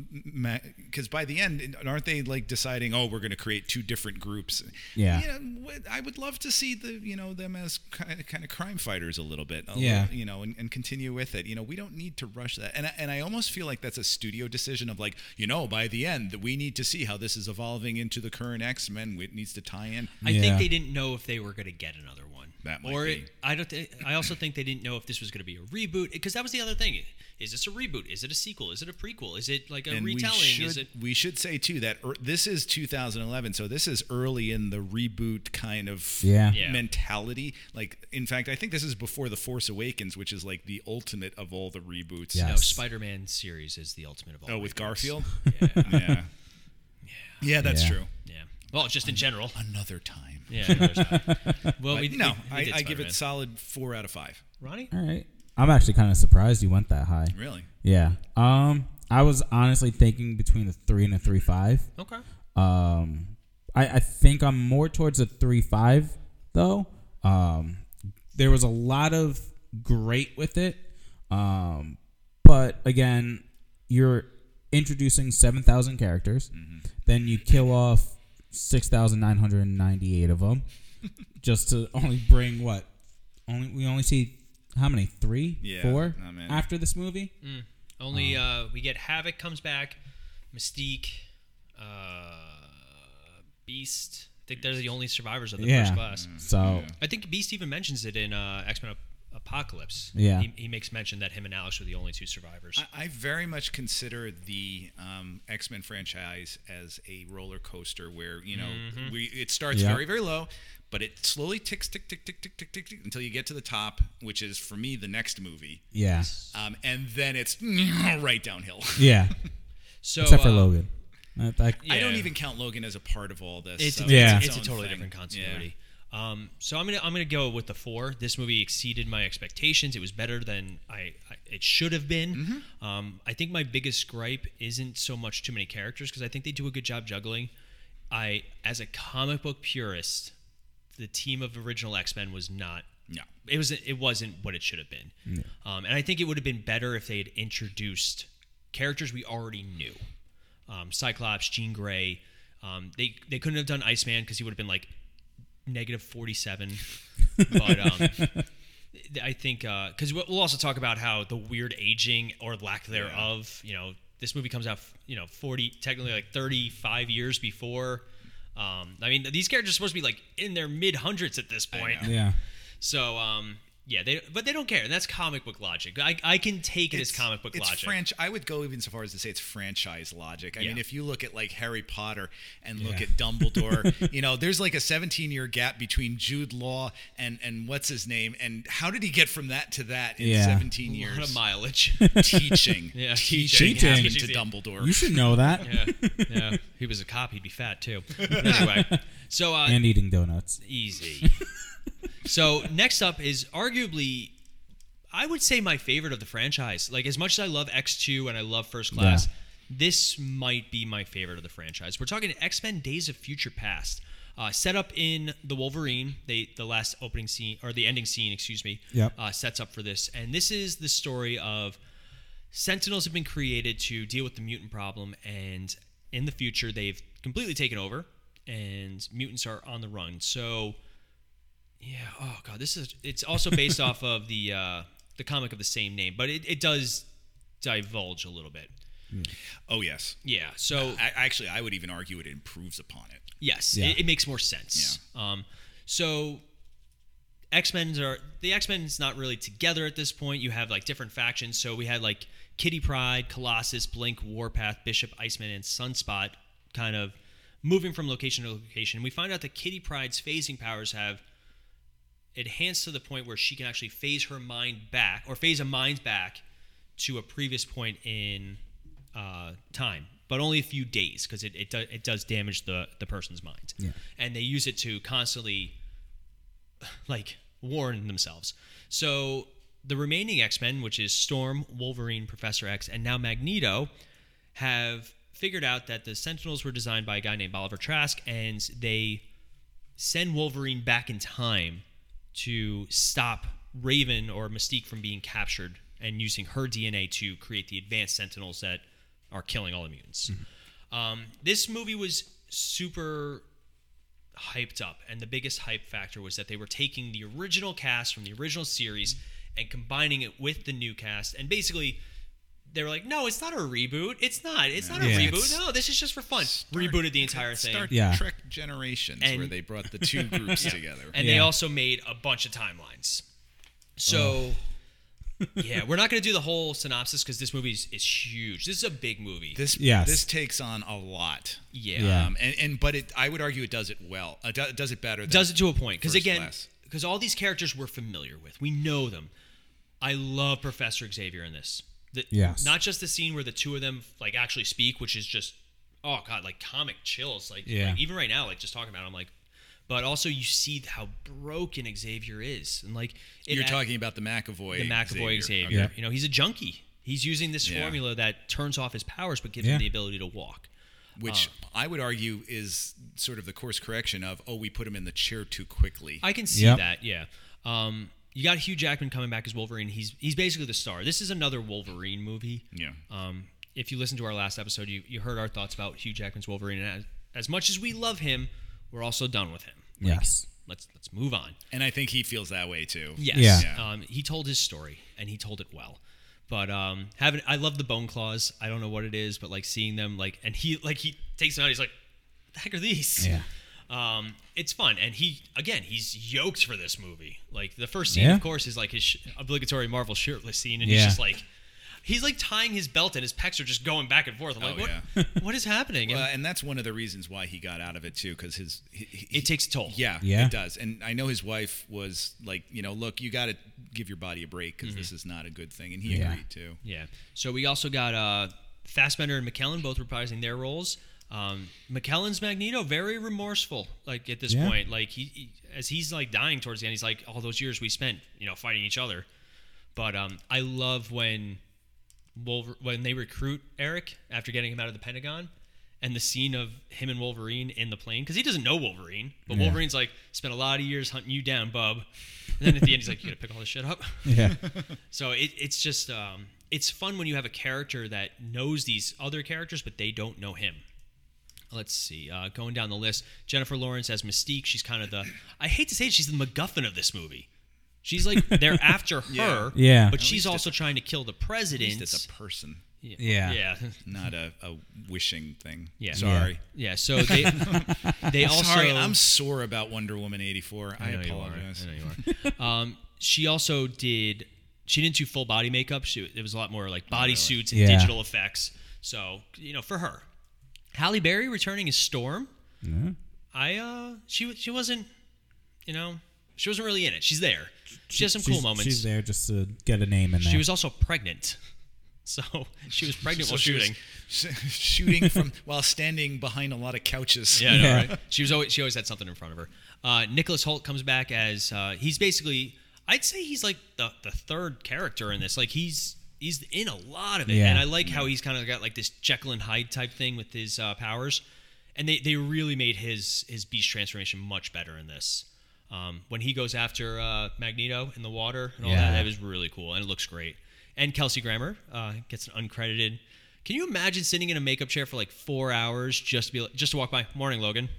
because by the end, aren't they like deciding? Oh, we're going to create two different groups.
Yeah.
You know, I would love to see the you know them as kind of, kind of crime fighters a little bit. a
Yeah.
little- you know, and, and continue with it. You know, we don't need to rush that. And I, and I almost feel like that's a studio decision of like, you know, by the end, that we need to see how this is evolving into the current X Men. It needs to tie in.
I
Yeah.
think they didn't know if they were going to get another one.
That might
or
be.
It, I don't. Th- I also think they didn't know if this was going to be a reboot because that was the other thing. Is this a reboot? Is it a sequel? Is it a prequel? Is it like a
and
retelling?
we should
Is it?
we should say too that er, this is 2011, so this is early in the reboot kind of
Yeah.
Yeah.
mentality. Like, in fact, I think this is before the Force Awakens, which is like the ultimate of all the reboots.
Yeah.
No, Spider-Man series is the ultimate of all.
Oh, with
reboots.
Garfield. <laughs>
Yeah,
yeah. Yeah, that's
Yeah.
true.
yeah. Well, just in general.
Another time.
Yeah. another time. <laughs> Well, we
no,
we- we
I, I give it solid four out of five.
Ronnie.
All right. I'm actually kind of surprised you went that high.
Really?
Yeah. Um, I was honestly thinking between the three and a three five.
Okay.
Um, I, I think I'm more towards a three five though. Um, there was a lot of great with it. Um, but again, you're introducing seven thousand characters, then you kill off six thousand nine hundred ninety eight of them, <laughs> just to only bring what? Only we only see how many? Three,
Yeah,
four
not many.
after this movie.
Only uh, we get Havoc comes back, Mystique, uh, Beast. I think they're the only survivors of the
yeah.
first class.
So
I think Beast even mentions it in uh, X Men Apocalypse.
Yeah.
he, he makes mention that him and Alex were the only two survivors.
I, I very much consider the um, X Men franchise as a roller coaster where you know
Mm-hmm.
we it starts
Yeah.
very very low, but it slowly ticks tick tick tick tick tick tick tick until you get to the top, which is for me the next movie,
yeah,
um, and then it's <laughs> right downhill.
yeah. <laughs>
so
Except for
uh,
Logan. Uh, that-
I don't even count Logan as a part of all this.
It's,
so
Yeah.
it's,
its
a totally
thing.
different
Yeah.
continuity. Um, so I'm gonna I'm gonna go with the four. This movie exceeded my expectations. It was better than I, I it should have been.
Mm-hmm.
Um, I think my biggest gripe isn't so much too many characters because I think they do a good job juggling. I as a comic book purist, the team of original X Men was not.
No.
It was it wasn't what it should have been, um, and I think it would have been better if they had introduced characters we already knew um, Cyclops, Jean Grey. Um, they they couldn't have done Iceman because he would have been like negative forty seven. <laughs> but um, I think because we'll also talk about how the weird aging or lack thereof. You know, this movie comes out you know forty technically like thirty five years before. Um, I mean, these characters are supposed to be like in their mid hundreds at this point.
yeah.
So um, yeah, they but they don't care. And that's comic book logic. I, I can take it as comic book
it's
logic.
Franch- I would go even so far as to say it's franchise logic. I
Yeah.
mean, if you look at like Harry Potter and look
Yeah.
at Dumbledore, <laughs> you know, there's like a 17 year gap between Jude Law and and what's his name, and how did he get from that to that in
Yeah.
17
a lot
years?
of mileage. <laughs>
teaching, <laughs>
Yeah,
teaching,
teaching.
happened
Teaching.
to Dumbledore.
You should know that.
yeah, yeah. He was a cop. He'd be fat too. Anyway, so uh,
And eating donuts.
easy. So next up is arguably, I would say my favorite of the franchise. Like as much as I love X two and I love First Class, this might be my favorite of the franchise. We're talking X Men: Days of Future Past. Uh, set up in the Wolverine, they the last opening scene or the ending scene, excuse me,
Yep.
uh, sets up for this, and this is the story of Sentinels have been created to deal with the mutant problem, and in the future they've completely taken over, and mutants are on the run. So, yeah, oh god, this is it's also based off of the uh, the comic of the same name, but it, it does divulge a little bit.
Oh yes.
Yeah. So
I, actually, I would even argue it improves upon it.
Yes,
Yeah.
it, it makes more sense. Yeah. Um, so X Men's are the X Men's not really together at this point. You have like different factions. So we had like Kitty Pryde, Colossus, Blink, Warpath, Bishop, Iceman, and Sunspot, kind of moving from location to location. We find out that Kitty Pryde's phasing powers have enhanced to the point where she can actually phase her mind back or phase a mind back to a previous point in uh, time, but only a few days because it, it, do, it does damage the, the person's mind.
Yeah.
And they use it to constantly <sighs> like warn themselves. So the remaining X Men, which is Storm, Wolverine, Professor X, and now Magneto, have figured out that the Sentinels were designed by a guy named Oliver Trask, and they send Wolverine back in time to stop Raven or Mystique from being captured and using her DNA to create the advanced Sentinels that are killing all the mutants. Um, this movie was super hyped up, and the biggest hype factor was that they were taking the original cast from the original series and combining it with the new cast, and basically. They were like, no, it's not a reboot. It's not. It's not a reboot.
It's-
No, this is just for fun.
Star-
Rebooted the entire thing.
Star
Yeah.
Trek Generations,
And-
where they brought the two <laughs> groups together.
and they
Yeah.
also made a bunch of timelines. So, yeah, we're not going to do the <laughs> whole synopsis because this movie is, is huge. This is a big movie.
This
Yes.
this takes on a lot.
yeah.
Yeah.
Um, and, and but it, I would argue it does it well. Uh, do- does it better. Than
does it to a point because
First
again,
Class.
because all these characters we're familiar with, we know them. I love Professor Xavier in this. The,
Yes.
Not just the scene where the two of them like actually speak, which is just oh god, like comic chills. Like,
Yeah.
like, even right now, like just talking about, it, I'm like. But also, you see how broken Xavier is, and like it
You're
ad-
talking about the McAvoy.
the McAvoy Xavier.
Okay.
You know, he's a junkie. He's using this
Yeah.
formula that turns off his powers but gives
Yeah.
him the ability to walk.
Which I would argue is sort of the course correction of oh we put him in the chair too quickly.
I can see
Yep.
that. Yeah. Um, you got Hugh Jackman coming back as Wolverine. He's he's basically the star. This is another Wolverine movie.
yeah.
Um, if you listen to our last episode, you, you heard our thoughts about Hugh Jackman's Wolverine. And as, as much as we love him, we're also done with him. Like,
Yes.
Let's let's move on.
And I think he feels that way too.
Yes.
Yeah.
Yeah.
Um, he told his story and he told it well. But um, having I love the bone claws. I don't know what it is, but like seeing them like and he like he takes them out. He's like, What "The heck are these?"
Yeah.
Um, it's fun, and he again he's yoked for this movie. Like the first scene,
Yeah.
of course, is like his sh- obligatory Marvel shirtless scene, and
Yeah.
he's just like. He's like tying his belt and his pecs are just going back and forth. I'm like,
Oh,
what? <laughs> what is happening? And
Well, and that's one of the reasons why he got out of it too, because his he, he-
it takes a toll.
Yeah,
Yeah.
it does. And I know his wife was like, you know, look, you got to give your body a break because this is not a good thing, and he
Yeah.
agreed too.
Yeah. So we also got uh, Fassbender and McKellen both reprising their roles. Um, McKellen's Magneto very remorseful, like at this
Yeah.
point, like he, he- as he's like dying towards the end, he's like all those years we spent, you know, fighting each other. But um, I love when Wolver- when they recruit Eric after getting him out of the Pentagon. And the scene of him and Wolverine in the plane, because he doesn't know Wolverine, but
Yeah.
Wolverine's like, spent a lot of years hunting you down, bub. And then at the end, he's like, you gotta pick all this shit up.
Yeah. <laughs>
So it, it's just um, it's fun when you have a character that knows these other characters, but they don't know him. Let's see, uh, going down the list, Jennifer Lawrence as Mystique. She's kind of the I hate to say it, she's the MacGuffin of this movie. She's like they're <laughs> after her,
Yeah.
but
At
she's
least
also trying to kill the
At
president.
least it's a person,
Yeah.
yeah, <laughs>
not a, a wishing thing.
Yeah.
Sorry.
yeah. So they <laughs> they also
Sorry, I'm sore about Wonder Woman 84. I,
I know you are.
apologize.
I know you are. um, she also did. She didn't do full body makeup. She, it was a lot more like body suits and
Yeah.
digital effects. So you know, for her, Halle Berry returning as Storm.
Yeah.
I uh, she she wasn't, you know, she wasn't really in it. She's there. She has some cool
She's-
moments.
She's there just to get a name in there.
She was also pregnant, <laughs> so she was pregnant
So
while
she was
shooting. <laughs>
shooting from <laughs> while standing behind a lot of couches.
Yeah, I know,
Yeah.
right? She was always she always had something in front of her. Uh, Nicholas Hoult comes back as uh, he's basically I'd say he's like the the third character in this. Like he's he's in a lot of it,
Yeah.
and I like how he's kind of got like this Jekyll and Hyde type thing with his uh, powers, and they they really made his his beast transformation much better in this. Um, when he goes after uh, Magneto in the water and all that,
Yeah.
that was really cool, and it looks great. And Kelsey Grammer uh, gets an uncredited. Can you imagine sitting in a makeup chair for like four hours just to be just to walk by? Morning, Logan.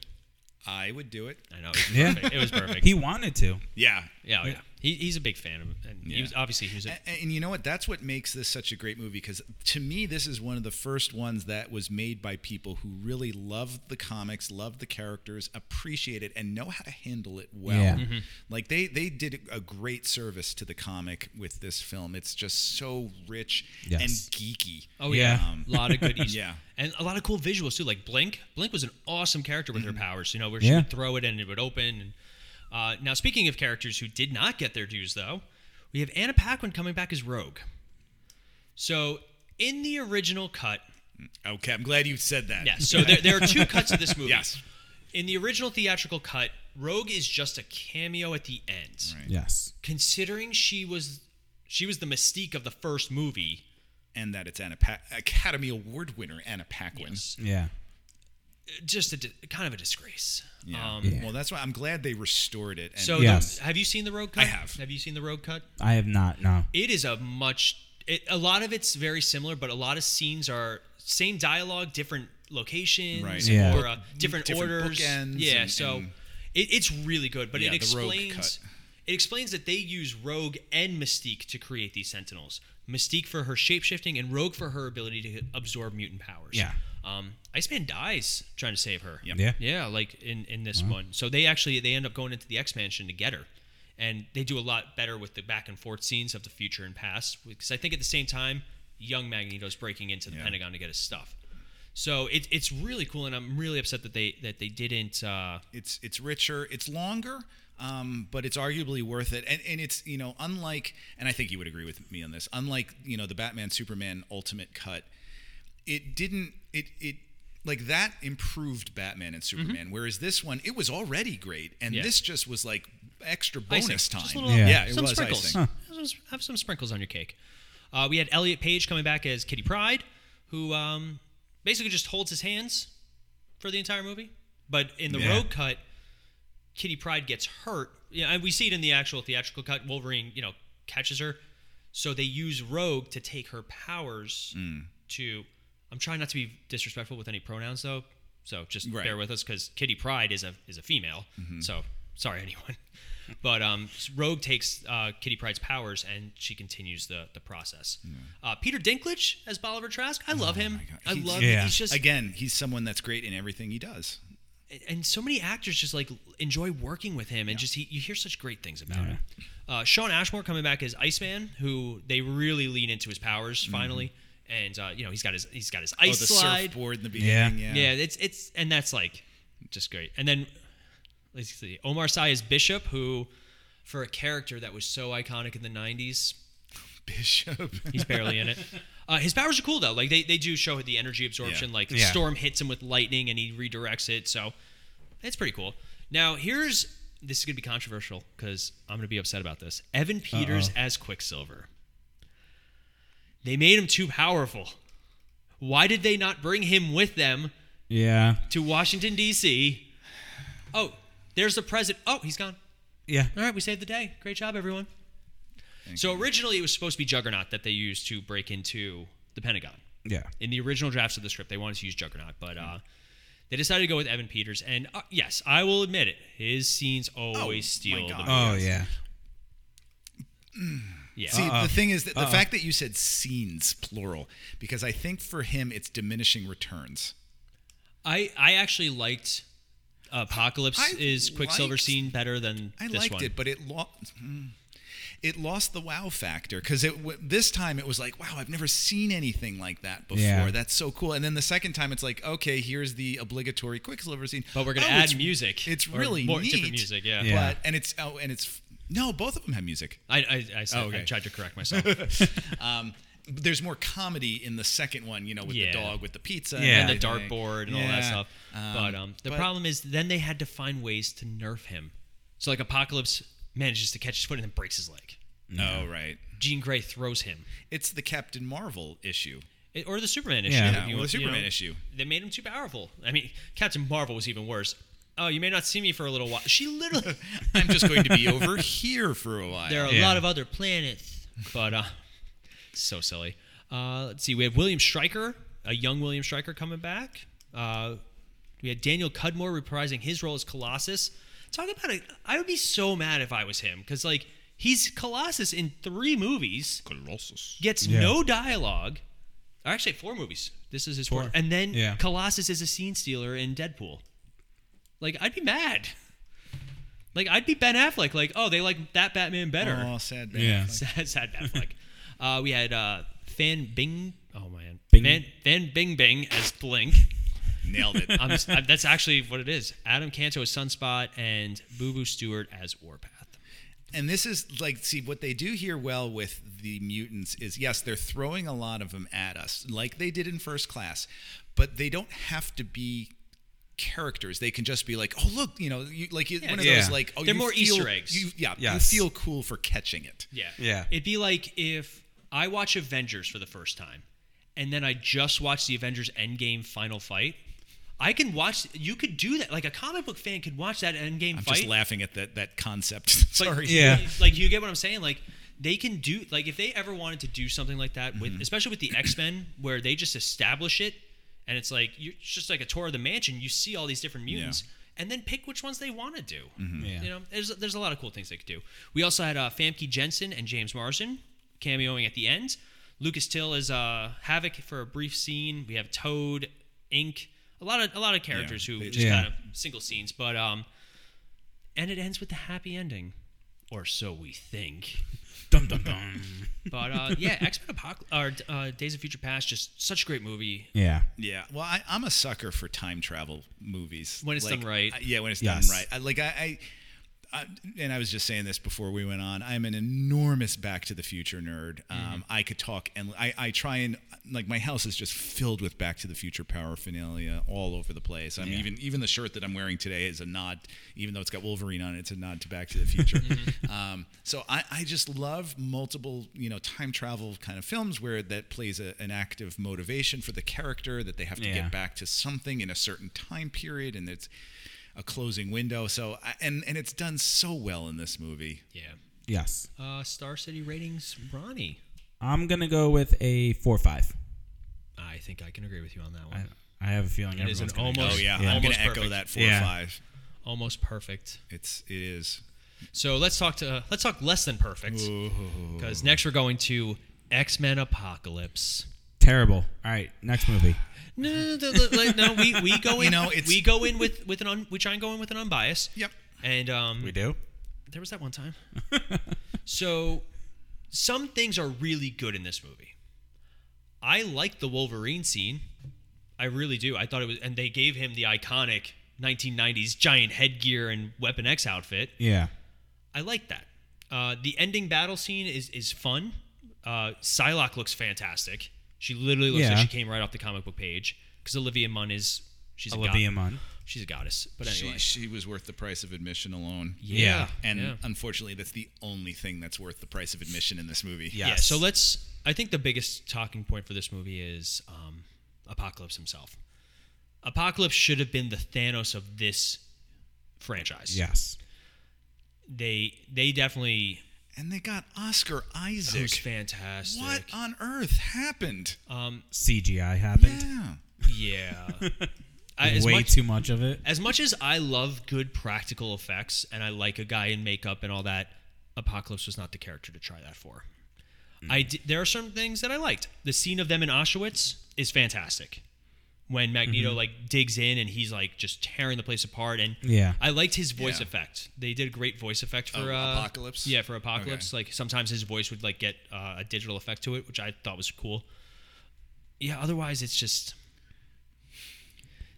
I would do it.
I know. It was
Yeah.
perfect. It was perfect.
He wanted to.
Yeah.
yeah, oh, yeah. He, he's a big fan of him, and he was obviously he was. A,
And, and you know what? That's what makes this such a great movie because to me, this is one of the first ones that was made by people who really loved the comics, loved the characters, appreciate it, and know how to handle it well.
Yeah.
Mm-hmm.
Like they they did a great service to the comic with this film. It's just so rich
Yes.
and geeky.
oh yeah,
Yeah.
Um,
a lot of good Easter, <laughs>
Yeah.
and a lot of cool visuals too. Like Blink, Blink was an awesome character with her powers. You know, where she
Yeah.
would throw it and it would open. And, uh, now, speaking of characters who did not get their dues, though, we have Anna Paquin coming back as Rogue. So in the original cut,
Okay, I'm glad you said that.
Yes. So there, there are two cuts of this <laughs> movie.
Yes.
In the original theatrical cut, Rogue is just a cameo at the end.
Right.
Yes.
Considering she was she was the mystique of the first movie,
And that it's Anna pa- Academy Award winner Anna Paquin.
yes,
Yeah.
Just a di- kind of a disgrace.
Yeah.
Um,
Yeah.
Well, that's why I'm glad they restored it. And
So
Yes.
the, have you seen the Rogue cut?
I have.
Have you seen the Rogue cut?
I have not. No.
It is a much it, a lot of it's very similar, but a lot of scenes are same dialogue, different locations,
Right.
Yeah.
or uh, different,
Different
orders.
bookends
yeah,
and-
so
and-
it, it's really good, but
Yeah,
it explains it explains that they use Rogue and Mystique to create these Sentinels. Mystique for her shapeshifting and Rogue for her ability to absorb mutant powers.
Yeah.
Um, Iceman dies trying to save her.
Yep.
Yeah.
Yeah, like in in this one. So they actually they end up going into the X Mansion to get her, and they do a lot better with the back and forth scenes of the future and past. Because I think at the same time, young Magneto's breaking into the
Yeah.
Pentagon to get his stuff. So it, it's really cool, and I'm really upset that they that they didn't. Uh,
it's it's richer, it's longer, um, but it's arguably worth it. And and it's you know unlike, and I think you would agree with me on this. Unlike you know the Batman Superman Ultimate Cut, it didn't it it like that improved Batman and Superman. Whereas this one, it was already great, and
Mm-hmm. Yeah.
this just was like extra
icing.
bonus time.
Just a little,
Yeah.
yeah, it
some
was
sprinkles.
icing.
Have some- Have some sprinkles on your cake. Uh, we had Elliot Page coming back as Kitty Pryde, who um, basically just holds his hands for the entire movie. But in the
Yeah.
Rogue cut, Kitty Pryde gets hurt. Yeah, and we see it in the actual theatrical cut. Wolverine, you know, catches her. So they use Rogue to take her powers
Mm.
to. I'm trying not to be disrespectful with any pronouns though, so just
Right.
bear with us because Kitty Pryde is a is a female.
Mm-hmm.
So sorry <laughs> anyone. But um, Rogue takes uh, Kitty Pryde's powers and she continues the the process. Uh, Peter Dinklage as Bolivar Trask, I love him.
Oh my God.
I love.
Yeah.
He's just
Again, he's someone that's great in everything he does.
and so many actors just like enjoy working with him and just he, you hear such great things about him uh, Shawn Ashmore coming back as iceman who they really lean into his powers finally and uh, you know he's got his he's got his
Oh,
ice
the
slide
surfboard in the
Yeah.
beginning.
yeah. it's it's and that's like just great and then let's see omar sy is bishop who for a character that was so iconic in the 90s <laughs>
Bishop.
He's barely in it. <laughs> Uh, his powers are cool though. Like they, they do show the energy absorption.
Yeah.
Like
Yeah.
Storm hits him with lightning and he redirects it. So it's pretty cool. Now here's this is gonna be controversial because I'm gonna be upset about this. Evan Peters as Quicksilver. They made him too powerful. Why did they not bring him with them
Yeah.
to Washington D.C.? Oh, there's the president. Oh, he's gone.
Yeah.
All right, we saved the day. Great job, everyone. so originally, it was supposed to be Juggernaut that they used to break into the Pentagon.
Yeah.
In the original drafts of the script, they wanted to use Juggernaut, but uh, they decided to go with Evan Peters. And uh, yes, I will admit it, his scenes always
Oh, my
steal the
God.
movie.
Oh yeah. <clears throat>
Yeah.
See,
Uh-uh.
the thing is that the
Uh-uh.
fact that you said scenes plural, because I think for him it's diminishing returns.
I I actually liked Apocalypse
I
is Quicksilver
liked-
scene better than
I
this
liked
one.
it, but it lost. Hmm, it lost the wow factor because it w- this time it was like, wow, I've never seen anything like that before.
Yeah.
That's so cool. And then the second time it's like, okay, here's the obligatory Quicksilver scene.
But we're gonna
Oh,
add
it's-
music.
It's really
more
neat.
different music. Yeah.
Yeah.
But and it's oh, and it's no, both of them have music.
I I, I, said,
Oh, okay.
I tried to correct myself. <laughs>
Um, there's more comedy in the second one, you know, with
Yeah.
the dog with the pizza
Yeah.
and the dartboard and all that
Yeah.
stuff. but um, the
but-
problem is then they had to find ways to nerf him. So like Apocalypse manages to catch his foot and then breaks his leg.
Oh right,
Jean Grey throws him,
it's the Captain Marvel issue.
It- or the Superman issue.
Yeah.
Yeah,
you
or
want-
the
you
Superman
know.
issue.
They made him too powerful. I mean, Captain Marvel was even worse. Oh, you may not see me for a little while. She literally. <laughs>
I'm just going to be over here for a while.
there are a
Yeah.
lot of other planets, but uh, so silly. Uh, let's see. We have William Stryker, a young William Stryker coming back. Uh, we had Daniel Cudmore reprising his role as Colossus. Talk about it. I would be so mad if I was him because like He's Colossus in three movies,
Colossus.
gets
Yeah.
no dialogue. Or actually, four movies. This is his fourth.
Four.
And then
Yeah.
Colossus is a scene stealer in Deadpool. Like, I'd be mad. Like, I'd be Ben Affleck. Like, oh, they like that Batman better.
Oh, sad. Ben
Yeah.
Affleck. <laughs>
sad, sad Affleck. uh, we had uh, Fan Bing. Oh man,
Bing.
Fan, Fan Bing Bing as Blink.
Nailed it.
I'm, s- I- that's actually what it is. Adam Canto as Sunspot and Boo Boo Stewart as Warpath.
And this is like, see, what they do here well with the mutants is yes, they're throwing a lot of them at us, like they did in First Class, but they don't have to be characters. They can just be like, oh look, you know, you, like you, one of
Yeah.
those like, oh,
They're
you
more
feel-
Easter eggs.
You, yeah,
Yes.
you feel cool for catching it.
Yeah.
Yeah.
It'd be like if I watch Avengers for the first time and then I just watch the Avengers Endgame final fight. I can watch you could do that. Like a comic book fan could watch that Endgame fight.
I'm
fight.
just laughing at that that concept. <laughs>
Like,
Sorry.
Yeah.
Like you get what I'm saying? Like they can do like if they ever wanted to do something like that
Mm-hmm.
especially with the X-Men where they just establish it and it's like you it's just like a tour of the mansion, you see all these different mutants and then pick which ones they want to do.
Mm-hmm.
Yeah.
You know, there's there's a lot of cool things they could do. We also had uh, Famke Janssen and James Marsden cameoing at the end. Lucas Till is uh, Havoc for a brief scene. We have Toad, Ink, a lot of a lot of characters
Yeah,
who just
Yeah.
kind of single scenes, but um, and it ends with the happy ending, or so we think. <laughs>
Dum dum dum.
But uh, yeah, X Men Apocalypse or uh, Days of Future Past, just such a great movie.
Yeah.
Yeah, well, I, I'm a sucker for time travel movies
When it's
Like,
done right.
I- yeah, when it's
Yes.
done right. I, like I, I, I, and I was just saying this before we went on. I'm an enormous Back to the Future nerd.
Mm-hmm.
Um, I could talk, and I, I try and like my house is just filled with Back to the Future paraphernalia all over the place. I'm
Yeah.
even even the shirt that I'm wearing today is a nod, even though it's got Wolverine on it. It's a nod to Back to the Future. <laughs>
Mm-hmm.
um, so I, I just love multiple you know time travel kind of films where that plays a, an active motivation for the character that they have to
Yeah.
get back to something in a certain time period and it's a closing window so I- and and it's done so well in this movie
Yeah.
Yes.
Uh, Star City ratings, Ronnie.
I'm gonna go with a four five.
I think I can agree with you on that one.
I have a feeling
It is
everyone's
an
gonna go-
almost-
oh yeah,
Yeah.
i'm gonna
Almost
echo
perfect.
that four
Yeah.
five
Almost perfect.
it's it is
So let's talk to let's talk less than perfect because next we're going to X Men Apocalypse.
terrible. All right, next movie.
No, no, no, no, like, no, we, we go in.
You know, it's-
we go in with with an un, we try and go in with an unbiased.
Yep.
And um, We
do.
there was that one time. <laughs> so, some things are really good in this movie. I like the Wolverine scene. I really do. I thought it was, and they gave him the iconic 1990s giant headgear and Weapon X outfit.
Yeah.
I like that. Uh, the ending battle scene is is fun. Uh, Psylocke looks fantastic. She literally looks
Yeah.
like she came right off the comic book page because Olivia Munn is she's a
Olivia
god-
Munn.
She's a goddess. But anyway,
she, she was worth the price of admission alone
yeah,
and
yeah.
unfortunately that's the only thing that's worth the price of admission in this movie
Yeah.
Yeah, so let's. I think the biggest talking point for this movie is um, Apocalypse himself. Apocalypse should have been the Thanos of this franchise.
Yes.
they they definitely.
And they got oscar
It was
isaac
fantastic.
what on earth happened
Um,
CGI happened.
yeah <laughs>
yeah. I, as
Way
much,
too much of it.
as much as I love good practical effects and I like a guy in makeup and all that, Apocalypse was not the character to try that for. I di- there are some things that I liked. The scene of them in Auschwitz is fantastic. When Magneto
Mm-hmm.
like digs in and he's like just tearing the place apart, and
Yeah.
I liked his voice
Yeah.
effect. They did a great voice effect for
Oh,
uh,
Apocalypse?
Yeah, for Apocalypse.
Okay.
Like sometimes his voice would like get uh, a digital effect to it, which I thought was cool. Yeah, otherwise it's just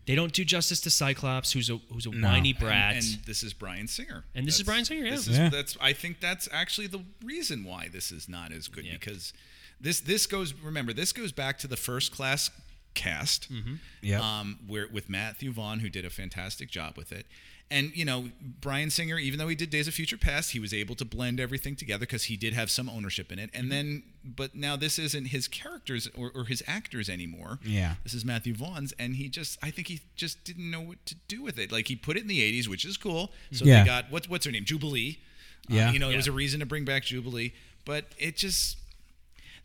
they don't do justice to Cyclops, who's a who's a
No.
whiny brat.
And, and this is Bryan Singer.
And this is Bryan Singer, yeah.
This is,
Yeah.
That's I think that's actually the reason why this is not as good
Yeah.
because this this goes remember this goes back to the first class cast.
Yep.
Um, where with Matthew Vaughn who did a fantastic job with it. And you know, Bryan Singer, even though he did Days of Future Past, he was able to blend everything together because he did have some ownership in it. And then, but now this isn't his characters or, or his actors anymore.
Yeah.
This is Matthew Vaughn's, and he just, I think he just didn't know what to do with it. Like he put it in the '80s, which is cool. So
Yeah.
they got what's what's her name, Jubilee. Uh,
Yeah.
you know, it was a reason to bring back Jubilee, but it just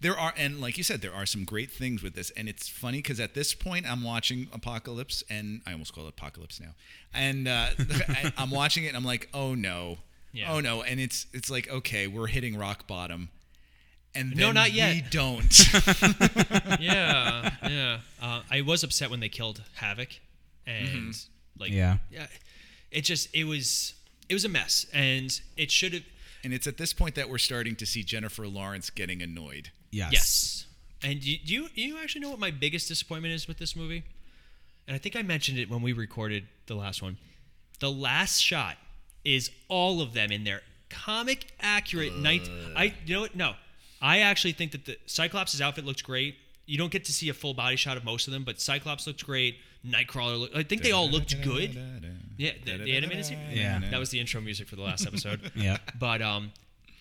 there are and like you said there are some great things with this and it's funny because at this point i'm watching apocalypse and i almost call it apocalypse now and uh, <laughs> I, i'm watching it and i'm like oh no
Yeah.
Oh no, and it's it's like okay, we're hitting rock bottom, and then
No, not yet.
We don't. <laughs>
yeah, yeah. Uh, I was upset when they killed Havoc, and
Mm-hmm.
like,
Yeah.
yeah, it just it was it was a mess, and it should have
and it's at this point that we're starting to see Jennifer Lawrence getting annoyed.
Yes.
yes. And do you, do you you actually know what my biggest disappointment is with this movie? And I think I mentioned it when we recorded the last one. The last shot is all of them in their comic accurate night. I you know what? No, I actually think that the Cyclops' outfit looks great. You don't get to see a full body shot of most of them, but Cyclops looks great. Nightcrawler, look, I think they all looked good. Yeah, the, the animated series.
Yeah.
that was the intro music for the last episode. <laughs>
Yeah.
But um,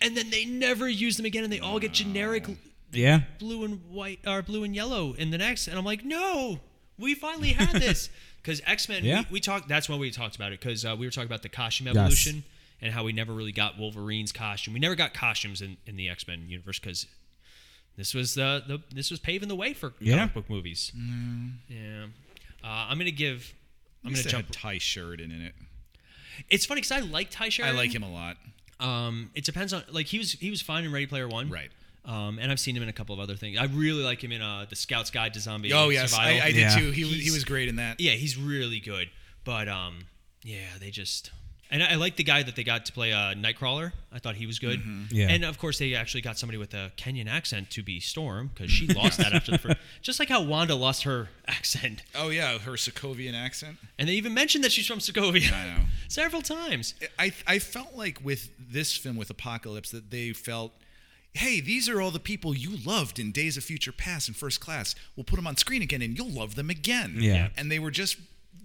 and then they never use them again, and they all get generic
Yeah.
blue and white or blue and yellow in the next. And I'm like, no, we finally had this <laughs> because X Men.
Yeah.
We, we talked. That's when we talked about it because uh, we were talking about the costume evolution and how we never really got Wolverine's costume. We never got costumes in, in the X Men universe because this was uh, the this was paving the way for
Yeah.
comic book movies. Yeah. Uh, I'm gonna give. I'm gonna jump.
Ty Sheridan in it.
It's funny because I like Ty sheridan I
like him a lot.
Um, it depends on like he was he was fine in Ready Player One,
Right.
Um, and I've seen him in a couple of other things. I really like him in uh, the Scout's Guide to Zombie.
Oh yes, I,
Survival.
I did
Yeah.
too. He was, he was great in that.
yeah, he's really good. But um, yeah, they just and I, I like the guy that they got to play uh, Nightcrawler. I thought he was good.
Yeah.
and of course they actually got somebody with a Kenyan accent to be Storm because she lost that after the first. <laughs> Just like how Wanda lost her accent,
Oh yeah, her Sokovian accent.
and they even mentioned that she's from Sokovia
I know. <laughs>
several times.
I I felt like with this film with Apocalypse that they felt, hey, these are all the people you loved in Days of Future Past and First Class. We'll put them on screen again, and you'll love them again.
Yeah.
And they were just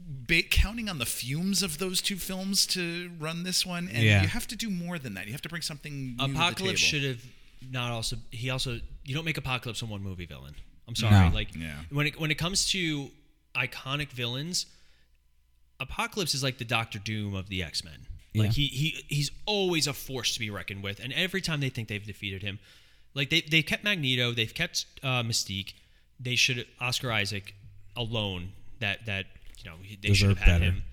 ba- counting on the fumes of those two films to run this one, and
Yeah.
you have to do more than that. You have to bring something. New
Apocalypse
to the
should
table.
have not also. He also you don't make Apocalypse a one movie villain. I'm sorry.
No.
Like
Yeah.
when it when it comes to iconic villains, Apocalypse is like the Doctor Doom of the X Men. Like
Yeah.
he he he's always a force to be reckoned with, and every time they think they've defeated him, like they they kept Magneto, they've kept uh, Mystique. They should Oscar Isaac alone. That that you know he- they should have had
better.
him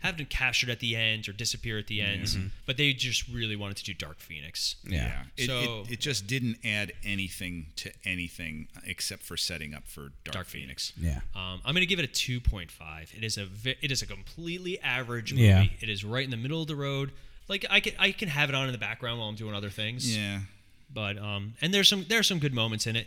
have him captured at the end or disappear at the end, but they just really wanted to do Dark Phoenix.
Yeah.
It,
So-
it, it just didn't add anything to anything except for setting up for Dark,
Dark
Phoenix.
Phoenix.
Yeah.
Um, I'm going to give it a 2.5. It is a vi- it is a completely average movie.
Yeah.
It is right in the middle of the road. Like I can I can have it on in the background while I'm doing other things.
Yeah.
But um, and there's some there's some good moments in it.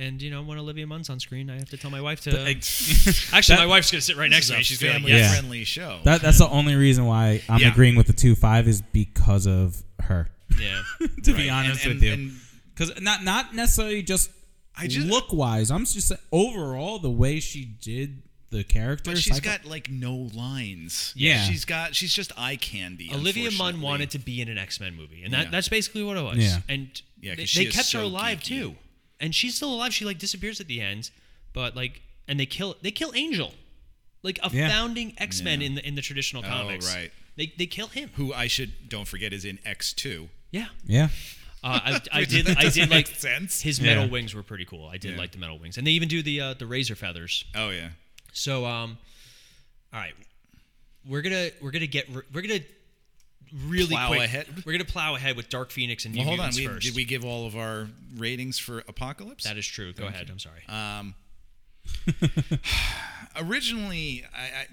And you know when Olivia Munn's on screen, I have to tell my wife to. <laughs> Actually, my wife's gonna sit right next to me.
is a
She's gonna like,
family
yeah.
friendly show.
That, that's the only reason why I'm
Yeah.
agreeing with the two five is because of her.
Yeah. <laughs>
to
Right.
be honest
And-
with you, because not not necessarily just,
I just-
look wise. I'm just saying overall the way she did the character.
But she's
Psycho-
got like no lines.
Yeah.
she's got she's just eye candy.
Olivia Munn wanted to be in an X Men movie, and that,
Yeah.
that's basically what it was.
Yeah.
And
Yeah, 'cause
they, they
is
kept her alive
geeky.
too, and she's still alive. She like disappears at the end, but like, and they kill they kill Angel, like a
Yeah.
founding X Men
Yeah.
in the in the traditional comics.
Oh,
comics.
right.
They they kill him.
who I should don't forget is in X two.
Yeah.
yeah,
Uh, I, <laughs> I did. I did
make
like
sense.
his metal
Yeah.
wings were pretty cool. I did
Yeah.
like the metal wings, and they even do the uh, the razor feathers.
Oh yeah.
So um, all right, we're gonna we're gonna get we're gonna really
Plow
quick.
ahead?
We're gonna plow ahead with Dark Phoenix and New
Well, hold on. We,
first.
did we give all of our ratings for Apocalypse?
That is true. Go ahead. I'm sorry.
Um, <laughs> <sighs> originally, I,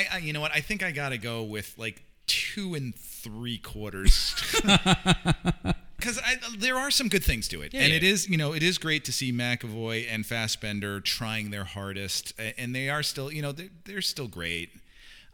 I, I, you know what? I think I got to go with like two and three quarters. <laughs> <laughs> Because there are some good things to it,
Yeah,
and
yeah.
it is, you know, it is great to see McAvoy and Fassbender trying their hardest, and they are still, you know, they're, they're still great.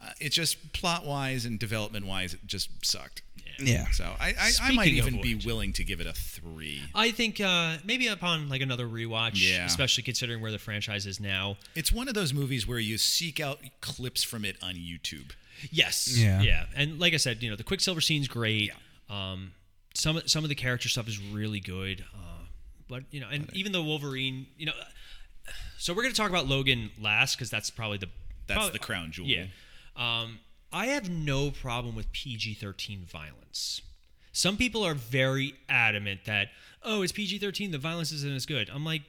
Uh, it's just plot wise and development wise, it just sucked.
yeah.
So I, I, I might
Speaking of
even be
which-
willing to give it a three.
I think uh, maybe upon like another rewatch,
Yeah.
especially considering where the franchise is now.
It's one of those movies where you seek out clips from it on YouTube.
Yes.
Yeah.
Yeah. And like I said, you know, the Quicksilver scene's great. Um, some of- some of the character stuff is really good. Uh, but you know, and even the Wolverine, you know. So we're gonna talk about Logan last because that's probably the
That's
probably-
the crown jewel.
Yeah. Um, I have no problem with PG 13 violence. Some people are very adamant that, oh, it's PG 13, the violence isn't as good. I'm like,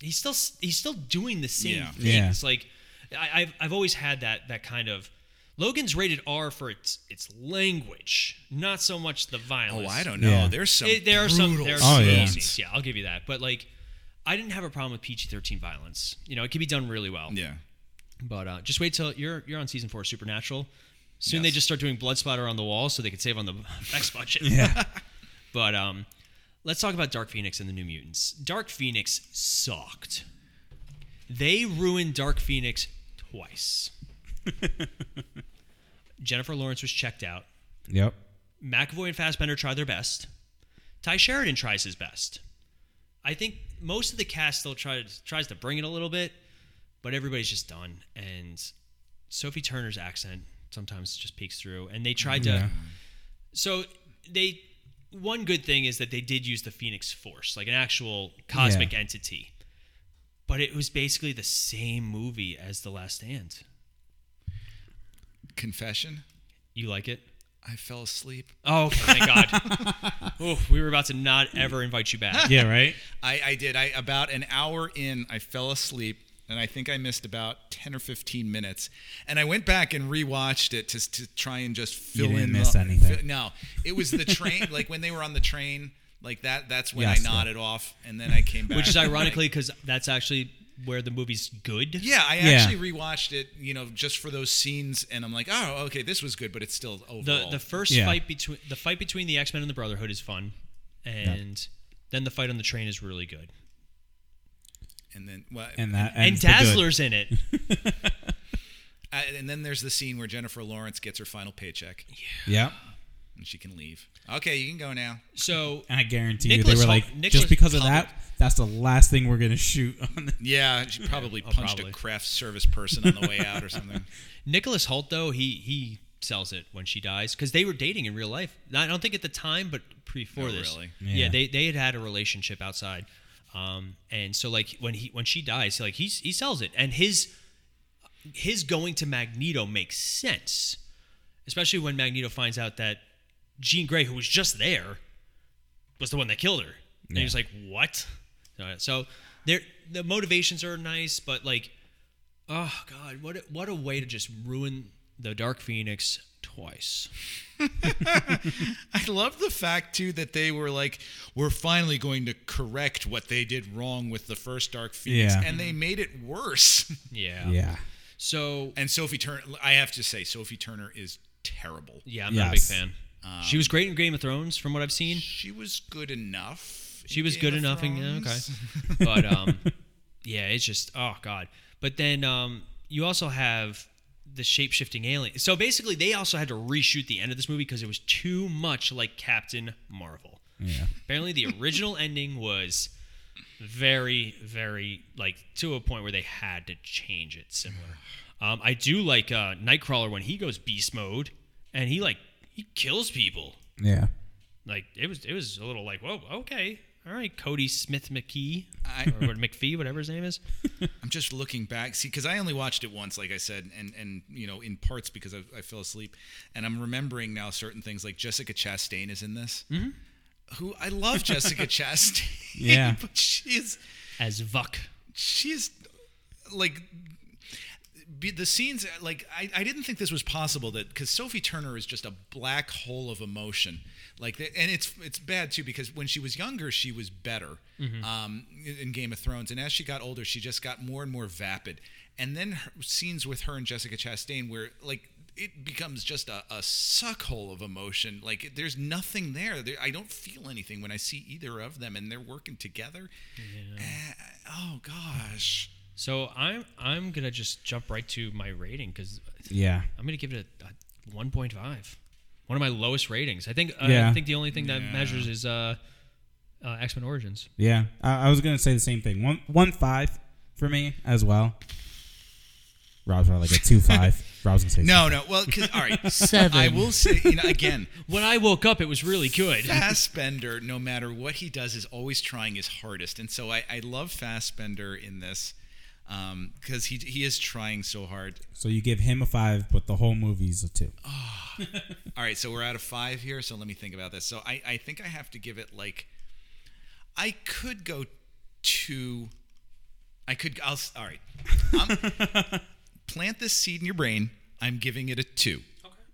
he's still he's still doing the same
Yeah.
things.
Yeah.
Like, I, I've, I've always had that that kind of Logan's rated R for its its language, not so much the violence.
Oh, I don't know.
Yeah.
There's some.
It- there are some there are
Oh, yeah.
Yeah, I'll give you that. But like, I didn't have a problem with PG-13 violence. You know, it can be done really well.
Yeah.
But uh, just wait till you're you're on season four of Supernatural. Soon they just start doing blood splatter on the wall so they can save on the <laughs> effects budget.
Yeah. <laughs>
But um, let's talk about Dark Phoenix and the New Mutants. Dark Phoenix sucked. They ruined Dark Phoenix twice. <laughs> Jennifer Lawrence was checked out.
yep.
McAvoy and Fassbender try their best. Ty Sheridan tries his best. I think most of the cast still tries tries to bring it a little bit, but everybody's just done. And Sophie Turner's accent sometimes just peeks through. And they tried to. So they. One good thing is that they did use the Phoenix Force, like an actual cosmic
Yeah.
entity. But it was basically the same movie as The Last Stand.
Confession.
You like it?
I fell asleep.
Oh, thank God. <laughs> oh, we were about to not ever invite you back.
Yeah. Right.
I, I did. I about an hour in, I fell asleep, and I think I missed about ten or fifteen minutes. And I went back and rewatched it to to try and just fill
didn't
in.
miss
the,
anything.
fi- no, it was the train. <laughs> like when they were on the train, like that. That's when
Yes,
I nodded off, and then I came back.
Which is <laughs> ironically because that's actually where the movie's good.
Yeah, I
Yeah.
actually rewatched it, you know, just for those scenes, and I'm like, oh, okay, this was good, but it's still
The
overall.
the first
Yeah.
fight between the fight between the X Men and the Brotherhood is fun, and then the fight on the train is really good.
And then well,
And that
And
ends for.
Dazzler's in it. <laughs>
uh, and then there's the scene where Jennifer Lawrence gets her final paycheck, Yeah.
Yep.
and she can leave. Okay, you can go now.
So
And I guarantee
Nicholas
you, they were like,
Nicholas
just because of that, that's the last thing we're gonna shoot. on the <laughs>
Yeah, she probably <laughs>
Oh,
punched
probably.
a craft service person on the way out or something.
Nicholas Hoult though he he sells it when she dies because they were dating in real life. I don't think at the time, but before
Oh,
this,
really?
yeah.
Yeah.
they they had had a relationship outside, um, and so like when he when she dies, like he's he sells it, and his his going to Magneto makes sense, especially when Magneto finds out that Jean Grey, who was just there, was the one that killed her, and he was like, "What?" Uh, So there the motivations are nice, but like Oh God, what a, what a way to just ruin the Dark Phoenix twice. <laughs>
I love the fact too that they were like, we're finally going to correct what they did wrong with the first Dark Phoenix,
Yeah.
and they made it worse. <laughs>
Yeah.
yeah.
So
and Sophie Turner, I have to say, Sophie Turner is terrible.
yeah, I'm not a big
Yes.
fan. she was great in Game of Thrones, from what I've seen.
She was good enough.
She was
Game
good
of
enough. In, yeah, okay, <laughs> but um, yeah, it's just oh God. But then um, you also have the shape shifting alien. So basically, they also had to reshoot the end of this movie because it was too much like Captain Marvel.
Yeah.
Apparently, the original <laughs> ending was very, very like to a point where they had to change it similar. Um, I do like uh, Nightcrawler when he goes beast mode and he like he kills people.
Yeah.
Like it was, it was a little like whoa, okay, all right, Cody Smith McKee
I-
or McPhee, whatever his name is. <laughs>
I'm just looking back, see, because I only watched it once, like I said, and and you know, in parts because I, I fell asleep, and I'm remembering now certain things, like Jessica Chastain is in this. Mm-hmm. Who I love Jessica <laughs> Chastain.
Yeah. <laughs>
but she is
As Vuk.
she's like be, the scenes like I, I didn't think this was possible that because sophie turner is just a black hole of emotion. Like that and it's it's bad too because when she was younger she was better um, in- game of thrones. And as she got older she just got more and more vapid. And then her, scenes with her and jessica chastain where like it becomes just a, a suck hole of emotion. Like there's nothing there. there i don't feel anything when i see either of them and they're working together. Eh, oh gosh
So I'm I'm gonna just jump right to my rating because
Yeah.
I'm gonna give it a, a 1.5. One of my lowest ratings. I think. I
Yeah.
think the only thing that
Yeah.
measures is uh, uh, X Men Origins.
Yeah. I, I was gonna say the same thing. One one five for me as well. Rob's probably like a two five. <laughs> Rob's gonna say
No, no. Well, 'cause- all right. <laughs>
Seven.
I will say, you know, again, <laughs>
When I woke up, it was really good.
Fassbender, no matter what he does, is always trying his hardest, and so I, I love Fassbender in this Um, because he he is trying so hard.
So you give him a five, but the whole movie's a two. Ah.
All right, so we're out of five here. So let me think about this. So I I think I have to give it like I could go two. I could. I'll. All right. I'm, um, <laughs> plant this seed in your brain. I'm giving it a two.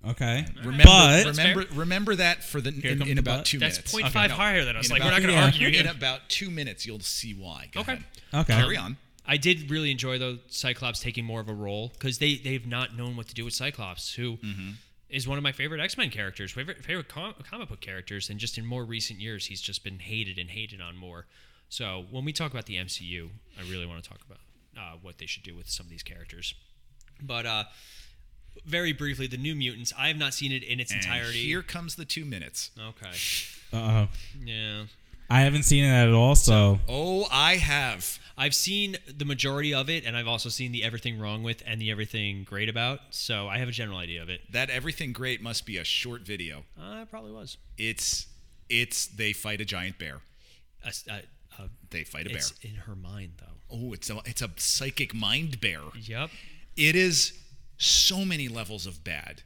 Okay. Okay.
Remember,
But
remember, remember that for the in, in about
but.
two
That's
minutes.
0.5
No,
higher than us.
in
Like, we're not going to
Yeah.
argue
In about two minutes, you'll see why. Go
Okay.
ahead.
okay.
Carry on.
I did really enjoy though Cyclops taking more of a role because they they've not known what to do with Cyclops, who is one of my favorite X Men characters, favorite favorite com- comic book characters, and just in more recent years, he's just been hated and hated on more. So when we talk about the MCU, I really want to talk about uh, what they should do with some of these characters. But uh, very briefly, the New Mutants. I have not seen it in its
And
entirety.
here comes the two minutes.
okay.
Uh, oh.
Yeah.
I haven't seen it at all, so
Oh, I have.
I've seen the majority of it, and I've also seen the Everything Wrong with and the Everything Great About. So I have a general idea of it.
That everything great must be a short video.
Uh, it probably was.
It's it's they fight a giant bear.
A s- a- a-
They fight a bear.
it's in her mind, though.
Oh, it's a it's a psychic mind bear.
Yep.
It is so many levels of bad,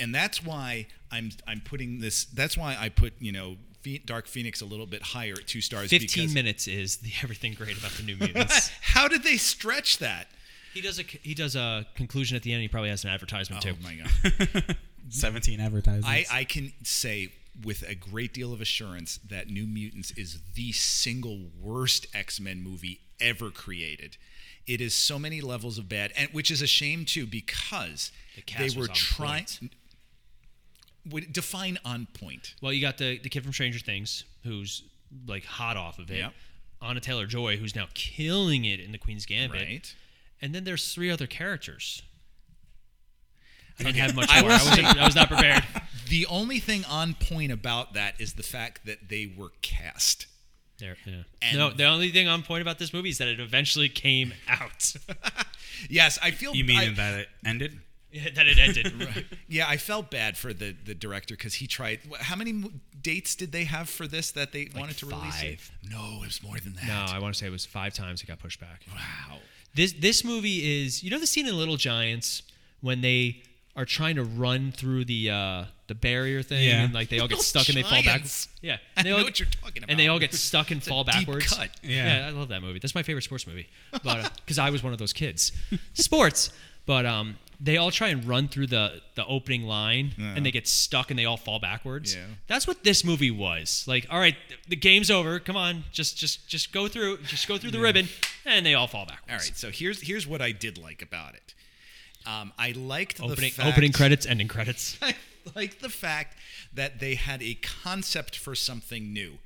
and that's why I'm I'm putting this. That's why I put you know Phe- Dark Phoenix a little bit higher at two stars.
15
because
minutes is the <laughs> Everything Great About the New <laughs> Mutants.
How did they stretch that?
he does a he does a conclusion at the end. He probably has an advertisement
Oh
too.
Oh my god! <laughs>
17 advertisements.
I I can say with a great deal of assurance that New Mutants is the single worst X Men movie ever created. It is so many levels of bad, and which is a shame too because
The cast
they were trying.
Point.
Would define on point.
Well, you got the the kid from Stranger Things who's like hot off of it.
Yep.
Anna Taylor Joy, who's now killing it in the Queen's Gambit.
Right.
And then there's three other characters. I didn't have much <laughs>
I
more. I, wasn't, I was not prepared. <laughs>
The only thing on point about that is the fact that they were cast.
There, yeah. No, the only thing on point about this movie is that it eventually came out. <laughs>
Yes, I feel.
you mean
I,
that it ended? <laughs>
that it ended. <laughs>
Yeah, I felt bad for the the director because he tried. How many dates did they have for this that they wanted to release it?
five.
No, it was more than that.
No, I want to say it was five times it got pushed back.
Wow.
This this movie is you know the scene in Little Giants when they are trying to run through the uh, the barrier thing
Yeah.
and like they all get <laughs>
Little
stuck and they fall back.
Giants.
Yeah,
I
they
know
all,
what you're talking about.
And they all get stuck and
It's a
fall
deep
backwards.
cut.
Yeah.
I love that movie. That's my favorite sports movie. But because I was one of those kids, sports. But um, they all try and run through the the opening line and they get stuck and they all fall backwards.
Yeah.
That's what this movie was. Like, all right, the game's over. Come on, just just just go through, just go through the ribbon, and they all fall backwards.
All right. So here's here's what I did like about it. Um, I liked the
Opening
fact,
opening credits, ending credits. <laughs>
I like the fact that they had a concept for something new.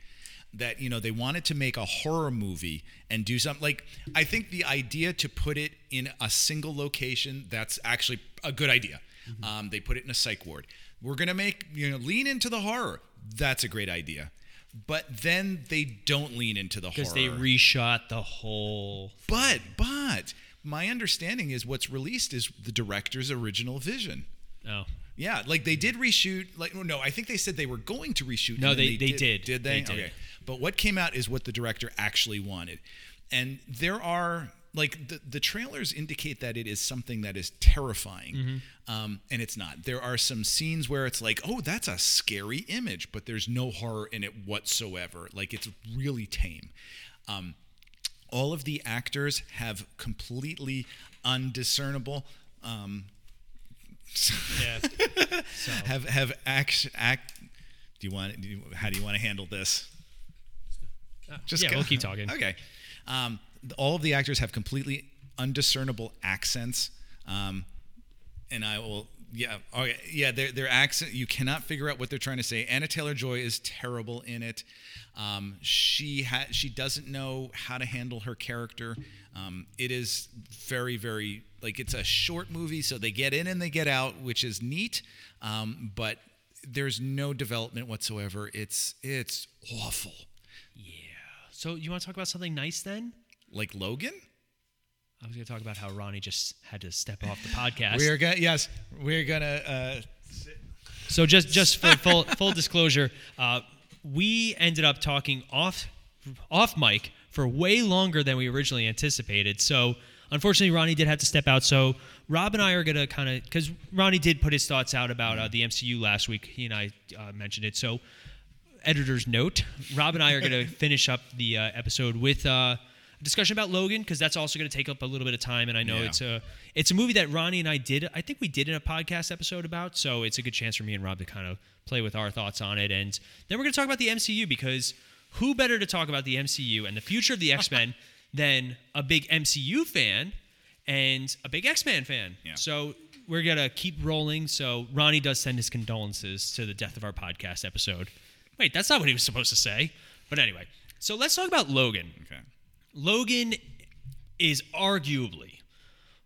That you know they wanted to make a horror movie and do something like I think the idea to put it in a single location that's actually a good idea. Um, they put it in a psych ward. We're gonna make you know lean into the horror. That's a great idea. But then they don't lean into the horror
Because they reshot the whole.
but but my understanding is what's released is the director's original vision.
Oh,
Yeah, like they did reshoot. Like no, I think they said they were going to reshoot.
No,
then
they- they did.
Did they?
They did.
Okay. But what came out is what the director actually wanted, and there are like the the trailers indicate that it is something that is terrifying,
Mm-hmm.
um, and it's not. There are some scenes where it's like, oh, that's a scary image, but there's no horror in it whatsoever. Like it's really tame. Um, all of the actors have completely undiscernible um,
yeah. <laughs>
have have act act do you want do you, how do you want to handle this <laughs>
yeah,
go-
we'll keep talking.
okay. Um, all of the actors have completely undiscernible accents. Um, and i will yeah okay yeah their, their accent you cannot figure out what they're trying to say. Anna taylor joy is terrible in it. Um, she ha- she doesn't know how to handle her character. Um, it is very very like it's a short movie so they get in and they get out which is neat. Um, but there's no development whatsoever. It's it's awful
So you want to talk about something nice then?
like logan
I was going to talk about how Ronnie just had to step off the podcast.
we're gonna yes we're gonna uh,
So just just for full full disclosure, uh, we ended up talking off off mic for way longer than we originally anticipated. So unfortunately, Ronnie did have to step out. So Rob and I are gonna kind of because Ronnie did put his thoughts out about uh, the MCU last week. He and I uh, mentioned it. So editor's note: Rob and I are gonna <laughs> finish up the uh, episode with. Uh, discussion about Logan because that's also going to take up a little bit of time, and I know
Yeah.
it's a it's a movie that Ronnie and I did. I think we did in a podcast episode about, so it's a good chance for me and Rob to kind of play with our thoughts on it, and then we're going to talk about the MCU because who better to talk about the MCU and the future of the X Men <laughs> than a big MCU fan and a big X Men fan?
Yeah.
So we're gonna keep rolling. So Ronnie does send his condolences to the death of our podcast episode. Wait, that's not what he was supposed to say. But anyway, so let's talk about Logan.
Okay.
Logan is arguably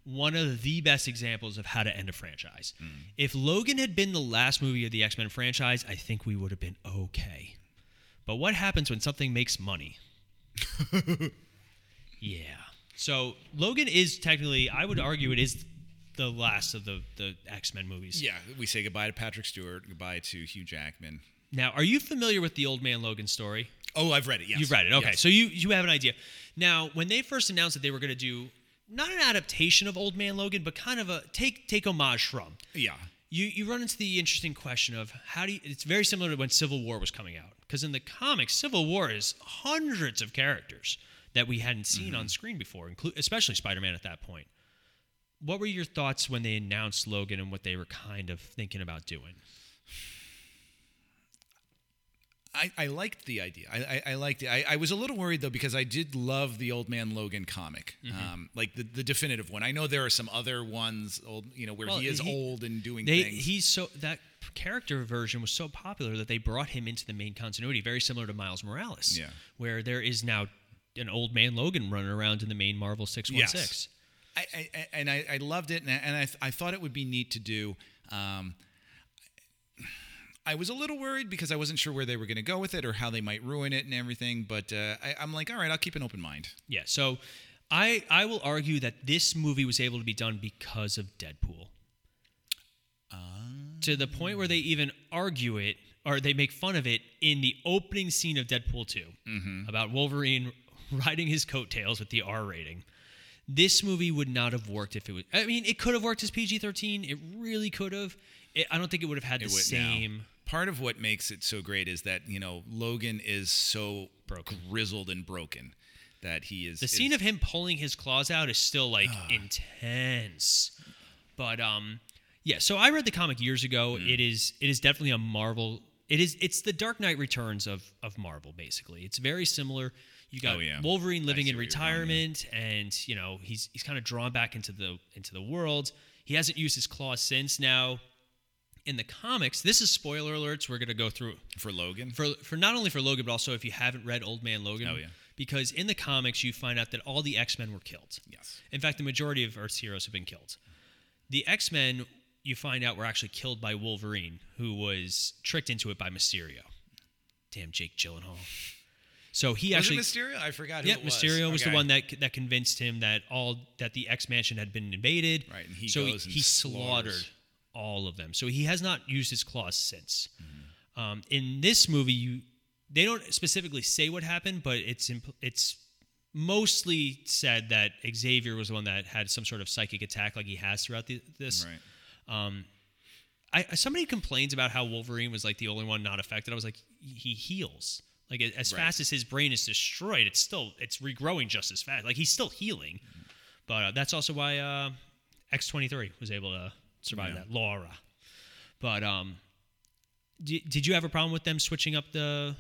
one of the best examples of how to end a franchise. Mm. If Logan had been the last movie of the X Men franchise, I think we would have been okay. But what happens when something makes money? <laughs> yeah. So Logan is technically, I would argue, it is the last of the the X Men movies.
Yeah, we say goodbye to Patrick Stewart, goodbye to Hugh Jackman.
Now, are you familiar with the Old Man Logan story?
Oh, I've read it. Yes,
You've read it. Okay.
Yes.
So you you have an idea. Now, when they first announced that they were going to do not an adaptation of Old Man Logan, but kind of a take take homage from.
yeah,
You you run into the interesting question of how do you, it's very similar to when Civil War was coming out because in the comics Civil War is hundreds of characters that we hadn't seen
Mm-hmm.
on screen before, inclu- especially Spider-Man at that point. What were your thoughts when they announced Logan and what they were kind of thinking about doing?
I, I liked the idea. I, I, I liked it. I, I was a little worried though because I did love the Old Man Logan comic,
Mm-hmm.
um, like the, the definitive one. I know there are some other ones, old, you know, where
Well,
he is
he-
old and doing
They,
things.
he's so that character version was so popular that they brought him into the main continuity, very similar to Miles Morales.
Yeah.
Where there is now an old man Logan running around in the main Marvel six one six.
I, I, and I, I loved it, and I, and I, th- I thought it would be neat to do. Um, I was a little worried because I wasn't sure where they were going to go with it or how they might ruin it and everything. But uh, I, I'm like, all right, I'll keep an open mind.
Yeah. So I I will argue that this movie was able to be done because of Deadpool. to the point where they even argue it or they make fun of it in the opening scene of Deadpool 2 about Wolverine <laughs> riding his coattails with the R rating. This movie would not have worked if it was. I mean, it could have worked as PG 13. It really could have. It, I don't think it would have had the
same. now. Part of what makes it so great is that you know Logan is so
Broken.
grizzled and broken that he is.
The
is-
scene of him pulling his claws out is still like <sighs> intense. But um yeah, so I read the comic years ago.
Hmm.
It is it is definitely a Marvel it is it's the Dark Knight Returns of of Marvel basically. It's very similar. You got
Oh, yeah.
Wolverine living in
you're going, yeah.
retirement and you know, he's he's kind of drawn back into the into the world. He hasn't used his claws since now. In the comics, this is spoiler alerts. We're going to go through
for Logan.
for for not only for Logan, but also if you haven't read Old Man Logan.
Oh, yeah.
Because in the comics, you find out that all the X Men were killed.
yes.
In fact, the majority of Earth's heroes have been killed. The X Men, you find out, were actually killed by Wolverine, who was tricked into it by Mysterio. Damn, Jake Gyllenhaal. So he
Was
actually
it Mysterio? I forgot. Who
yeah,
it was.
Mysterio was the one that that convinced him that all that the X Mansion had been invaded.
Right, and he
so
goes and
he slaughtered
slaughters.
All of them. So he has not used his claws since.
Mm-hmm.
Um, in this movie, you they don't specifically say what happened, but it's impl- it's mostly said that Xavier was the one that had some sort of psychic attack, like he has throughout the, this.
Right.
I, somebody complains about how Wolverine was like the only one not affected. I was like, he heals. Like as
Right.
fast as his brain is destroyed, it's still it's regrowing just as fast. Like he's still healing, but uh, that's also why uh, X twenty three was able to survive
Yeah.
that. Laura, but um, did, did you have a problem with them switching up the?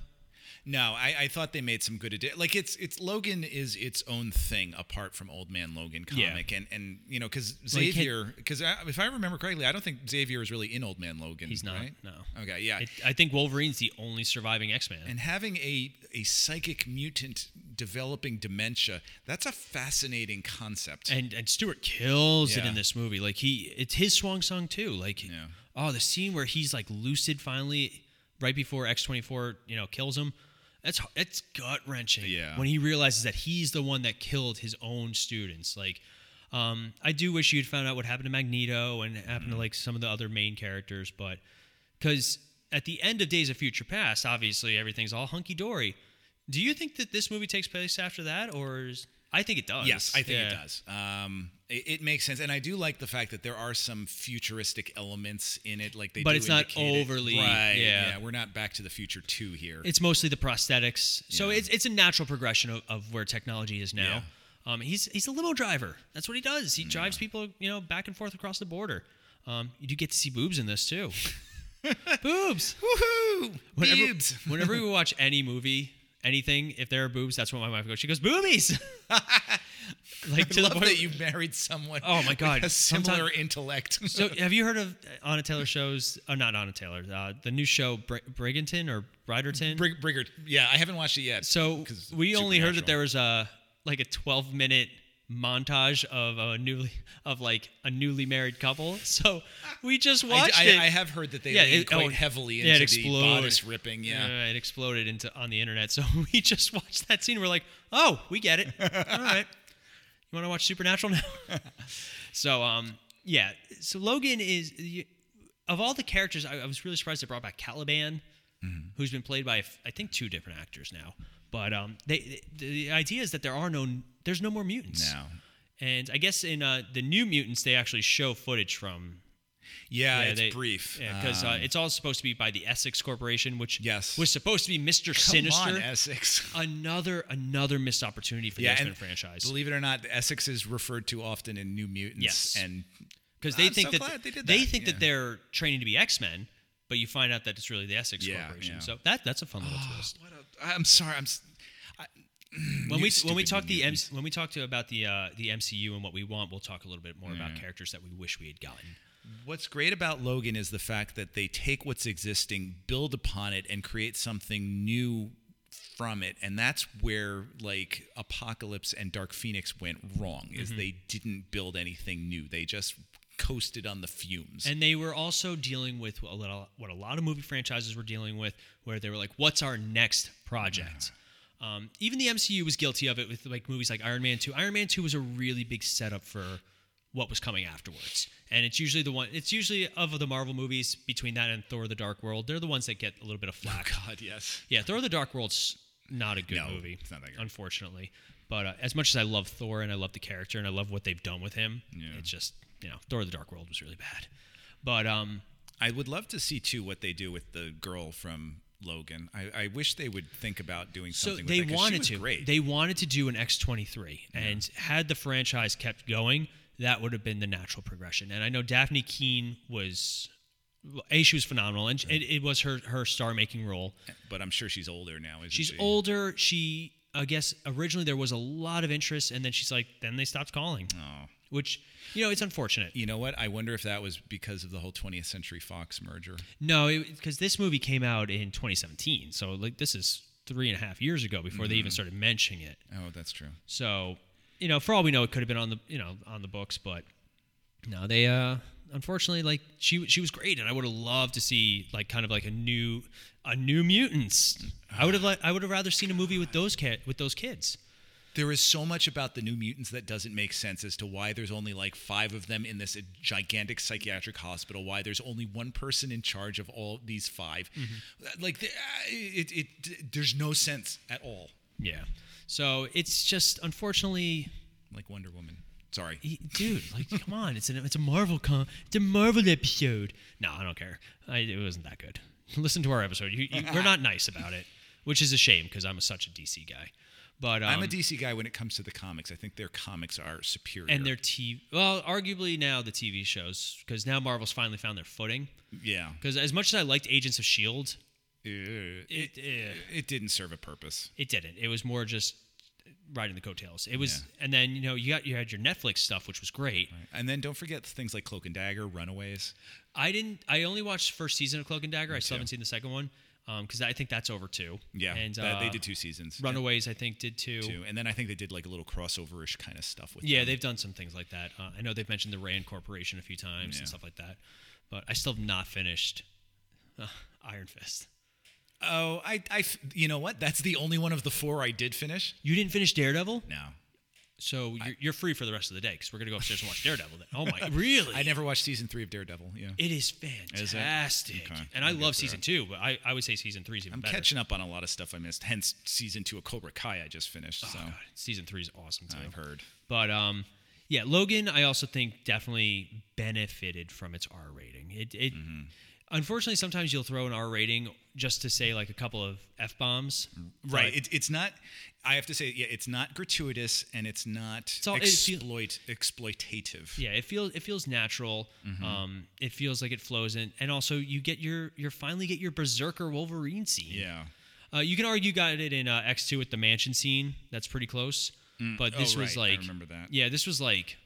No, I, I thought they made some good addi- like it's it's Logan is its own thing apart from Old Man Logan
Yeah.
comic and and you know because
Well, he can't-
Xavier because uh, if I remember correctly I don't think Xavier is really in Old Man Logan.
He's not.
right?
No.
Okay, yeah.
It, I think Wolverine's the only surviving X Man.
and having a a psychic mutant developing dementia that's a fascinating concept.
and and Stewart kills it in this movie. Like he, it's his swan song too. Like,
Yeah.
oh, the scene where he's like lucid finally, right before X twenty four, you know, kills him. That's that's gut wrenching.
Yeah.
When he realizes that he's the one that killed his own students. Like, um, I do wish you'd found out what happened to Magneto and happened
Mm-hmm.
to like some of the other main characters, but because at the end of Days of Future Past, obviously everything's all hunky dory. Do you think that this movie takes place after that, or is I think it does.
Yes, I think it does. Um, it, it makes sense, and I do like the fact that there are some futuristic elements in it, like they.
But it's not
indicate it.
overly-
Right.
yeah.
We're not Back to the Future two here.
It's mostly the prosthetics, so
Yeah.
it's it's a natural progression of, of where technology is now. Um, he's he's a limo driver. That's what he does. He drives people, you know, back and forth across the border. Um, you do get to see boobs in this too. <laughs> boobs. <laughs>
Woohoo!
Whenever,
Boobs.
whenever we watch any movie, anything, if there are boobs, that's what my wife goes. She goes, boobies. <laughs> like
I love
point-
that you married someone.
Oh, my God.
a similar
Sometime-
intellect. <laughs>
So, have you heard of Anna Taylor shows? Uh, not Anna Taylor. Uh, the new show Br- Briganton or Briderton.
Brig- Brigger, yeah, I haven't watched it yet.
So we only heard that there was a like a 12 minute montage of a newly of like a newly married couple. <laughs> So we just watched
I,
it.
I have heard that they
Yeah, it-
quite
oh,
heavily
yeah,
into
it
the
exploded.
bodice ripping. Yeah.
it exploded into on the internet. <laughs> So we just watched that scene. We're like, oh, we get it. All right. You want to watch Supernatural now? <laughs> so um, yeah. So Logan is of all the characters, I, I was really surprised they brought back Caliban,
Mm-hmm.
who's been played by I think two different actors now. But um, they the idea is that there are no there's no more mutants.
No.
And I guess in uh, the New Mutants, they actually show footage from
Yeah,
yeah,
it's
they-
brief.
Yeah, because uh,
Um,
it's all supposed to be by the Essex Corporation, which
Yes.
was supposed to be Mister Sinister.
on, Essex. <laughs>
another another missed opportunity for the
Yeah,
X Men franchise
Believe it or not, the Essex is referred to often in New Mutants.
Yes.
and
because they
I'm
think
so
that
they did
they
that,
think
yeah.
that they're training to be X Men, but you find out that it's really the Essex
Yeah,
Corporation.
yeah.
So that that's a fun little twist.
what I'm sorry. I'm. s-
When we when we talk the M- when we talk to about the uh, the MCU and what we want, we'll talk a little bit more about characters that we wish we had gotten.
What's great about Logan is the fact that they take what's existing, build upon it, and create something new from it. And that's where like Apocalypse and Dark Phoenix went wrong. Is
Mm-hmm.
they didn't build anything new. They just coasted on the fumes.
And they were also dealing with a little, what a lot of movie franchises were dealing with, where they were like, "What's our next project?" Um, even the MCU was guilty of it with like movies like Iron Man Two. Iron Man Two was a really big setup for what was coming afterwards, and it's usually the one. It's usually of the Marvel movies between that and Thor: The Dark World. They're the ones that get a little bit of flack.
Oh God, yes.
Yeah, Thor: The Dark World's not a good
No,
movie.
it's not that good.
unfortunately. But uh, as much as I love Thor and I love the character and I love what they've done with him,
Yeah.
it's just you know Thor: of The Dark World was really bad. But um,
I would love to see too what they do with the girl from Logan. I, I wish they would think about doing something.
so they
with that,
wanted to.
Great.
They wanted to do an X twenty three, and had the franchise kept going, that would have been the natural progression. And I know Dafne Keen was. A, she was phenomenal, and it, it was her her star making role.
but I'm sure she's older now. Isn't
She's
she?
older. She, I guess, originally there was a lot of interest, and then she's like, then they stopped calling,
Oh.
Which you know it's unfortunate.
You know what? I wonder if that was because of the whole 20th Century Fox merger.
No, because this movie came out in 2017, so like this is three and a half years ago before they even started mentioning it.
Oh, that's true.
So, you know, for all we know, it could have been on the you know on the books, but no, they uh unfortunately like she she was great, and I would have loved to see like kind of like a new a new mutants. I would have like I would have rather seen a movie with those cat with those kids.
There is so much about the New Mutants that doesn't make sense as to why there's only like five of them in this gigantic psychiatric hospital. Why there's only one person in charge of all these 5 Like, the- uh, it, it, there's no sense at all.
Yeah. So it's just unfortunately,
Like Wonder Woman. Sorry.
dude, like come on, it's a it's a Marvel con, it's a Marvel episode. No, I don't care. I, it wasn't that good. Listen to our episode. You, you, we're not nice about it, which is a shame because I'm a, such a DC guy. But um,
I'm a DC guy when it comes to the comics. I think their comics are superior.
and their TV. Well, arguably now the TV shows because now Marvel's finally found their footing.
yeah,
Because as much as I liked Agents of Shield,
it,
it eh,
it didn't serve a purpose.
it didn't. It was more just riding the coattails. It was, and then you know you got you had your Netflix stuff, which was great.
And then don't forget things like Cloak and Dagger, Runaways.
I didn't. I only watched the first season of Cloak and Dagger. I still
too.
haven't seen the second one because I think that's over too.
Yeah,
and
that- they
uh,
did two seasons.
Runaways, I think, did too.
too. And then I think they did like a little crossover-ish kind of stuff with.
Yeah,
them.
they've done some things like that. Uh, I know they've mentioned the Rand Corporation a few times
Yeah.
and stuff like that, but I still have not finished uh, Iron Fist.
Oh, I, I, you know what? That's the only one of the four I did finish.
You didn't finish Daredevil?
No,
So you're, you're free for the rest of the day because we're gonna go upstairs and watch Daredevil. Then. Oh my, <laughs> really?
I never watched season three of Daredevil. Yeah,
It is
Is it?
fantastic,
Okay.
and I
I'll
love season two, but I, I would say season three is even better.
I'm
better.
catching up on a lot of stuff I missed. Hence, season two of Cobra Kai I just finished.
Oh,
so
God, season three is awesome too.
I've heard.
But um, yeah, Logan, I also think definitely benefited from its R rating. It, it
Mm-hmm.
Unfortunately sometimes you'll throw an R rating just to say like a couple of f bombs.
Right. It, it's not. I have to say, yeah, it's not gratuitous and it's not it's
all- it feel-
exploitative.
yeah, it feels it feels natural.
Mm-hmm.
Um, it feels like it flows in, and also you get your you finally get your Berserker Wolverine scene.
Yeah.
Uh, you can argue you got it in uh, X two with the mansion scene. That's pretty close. But
Oh,
this was
right. I
like,
remember that.
Yeah, this was like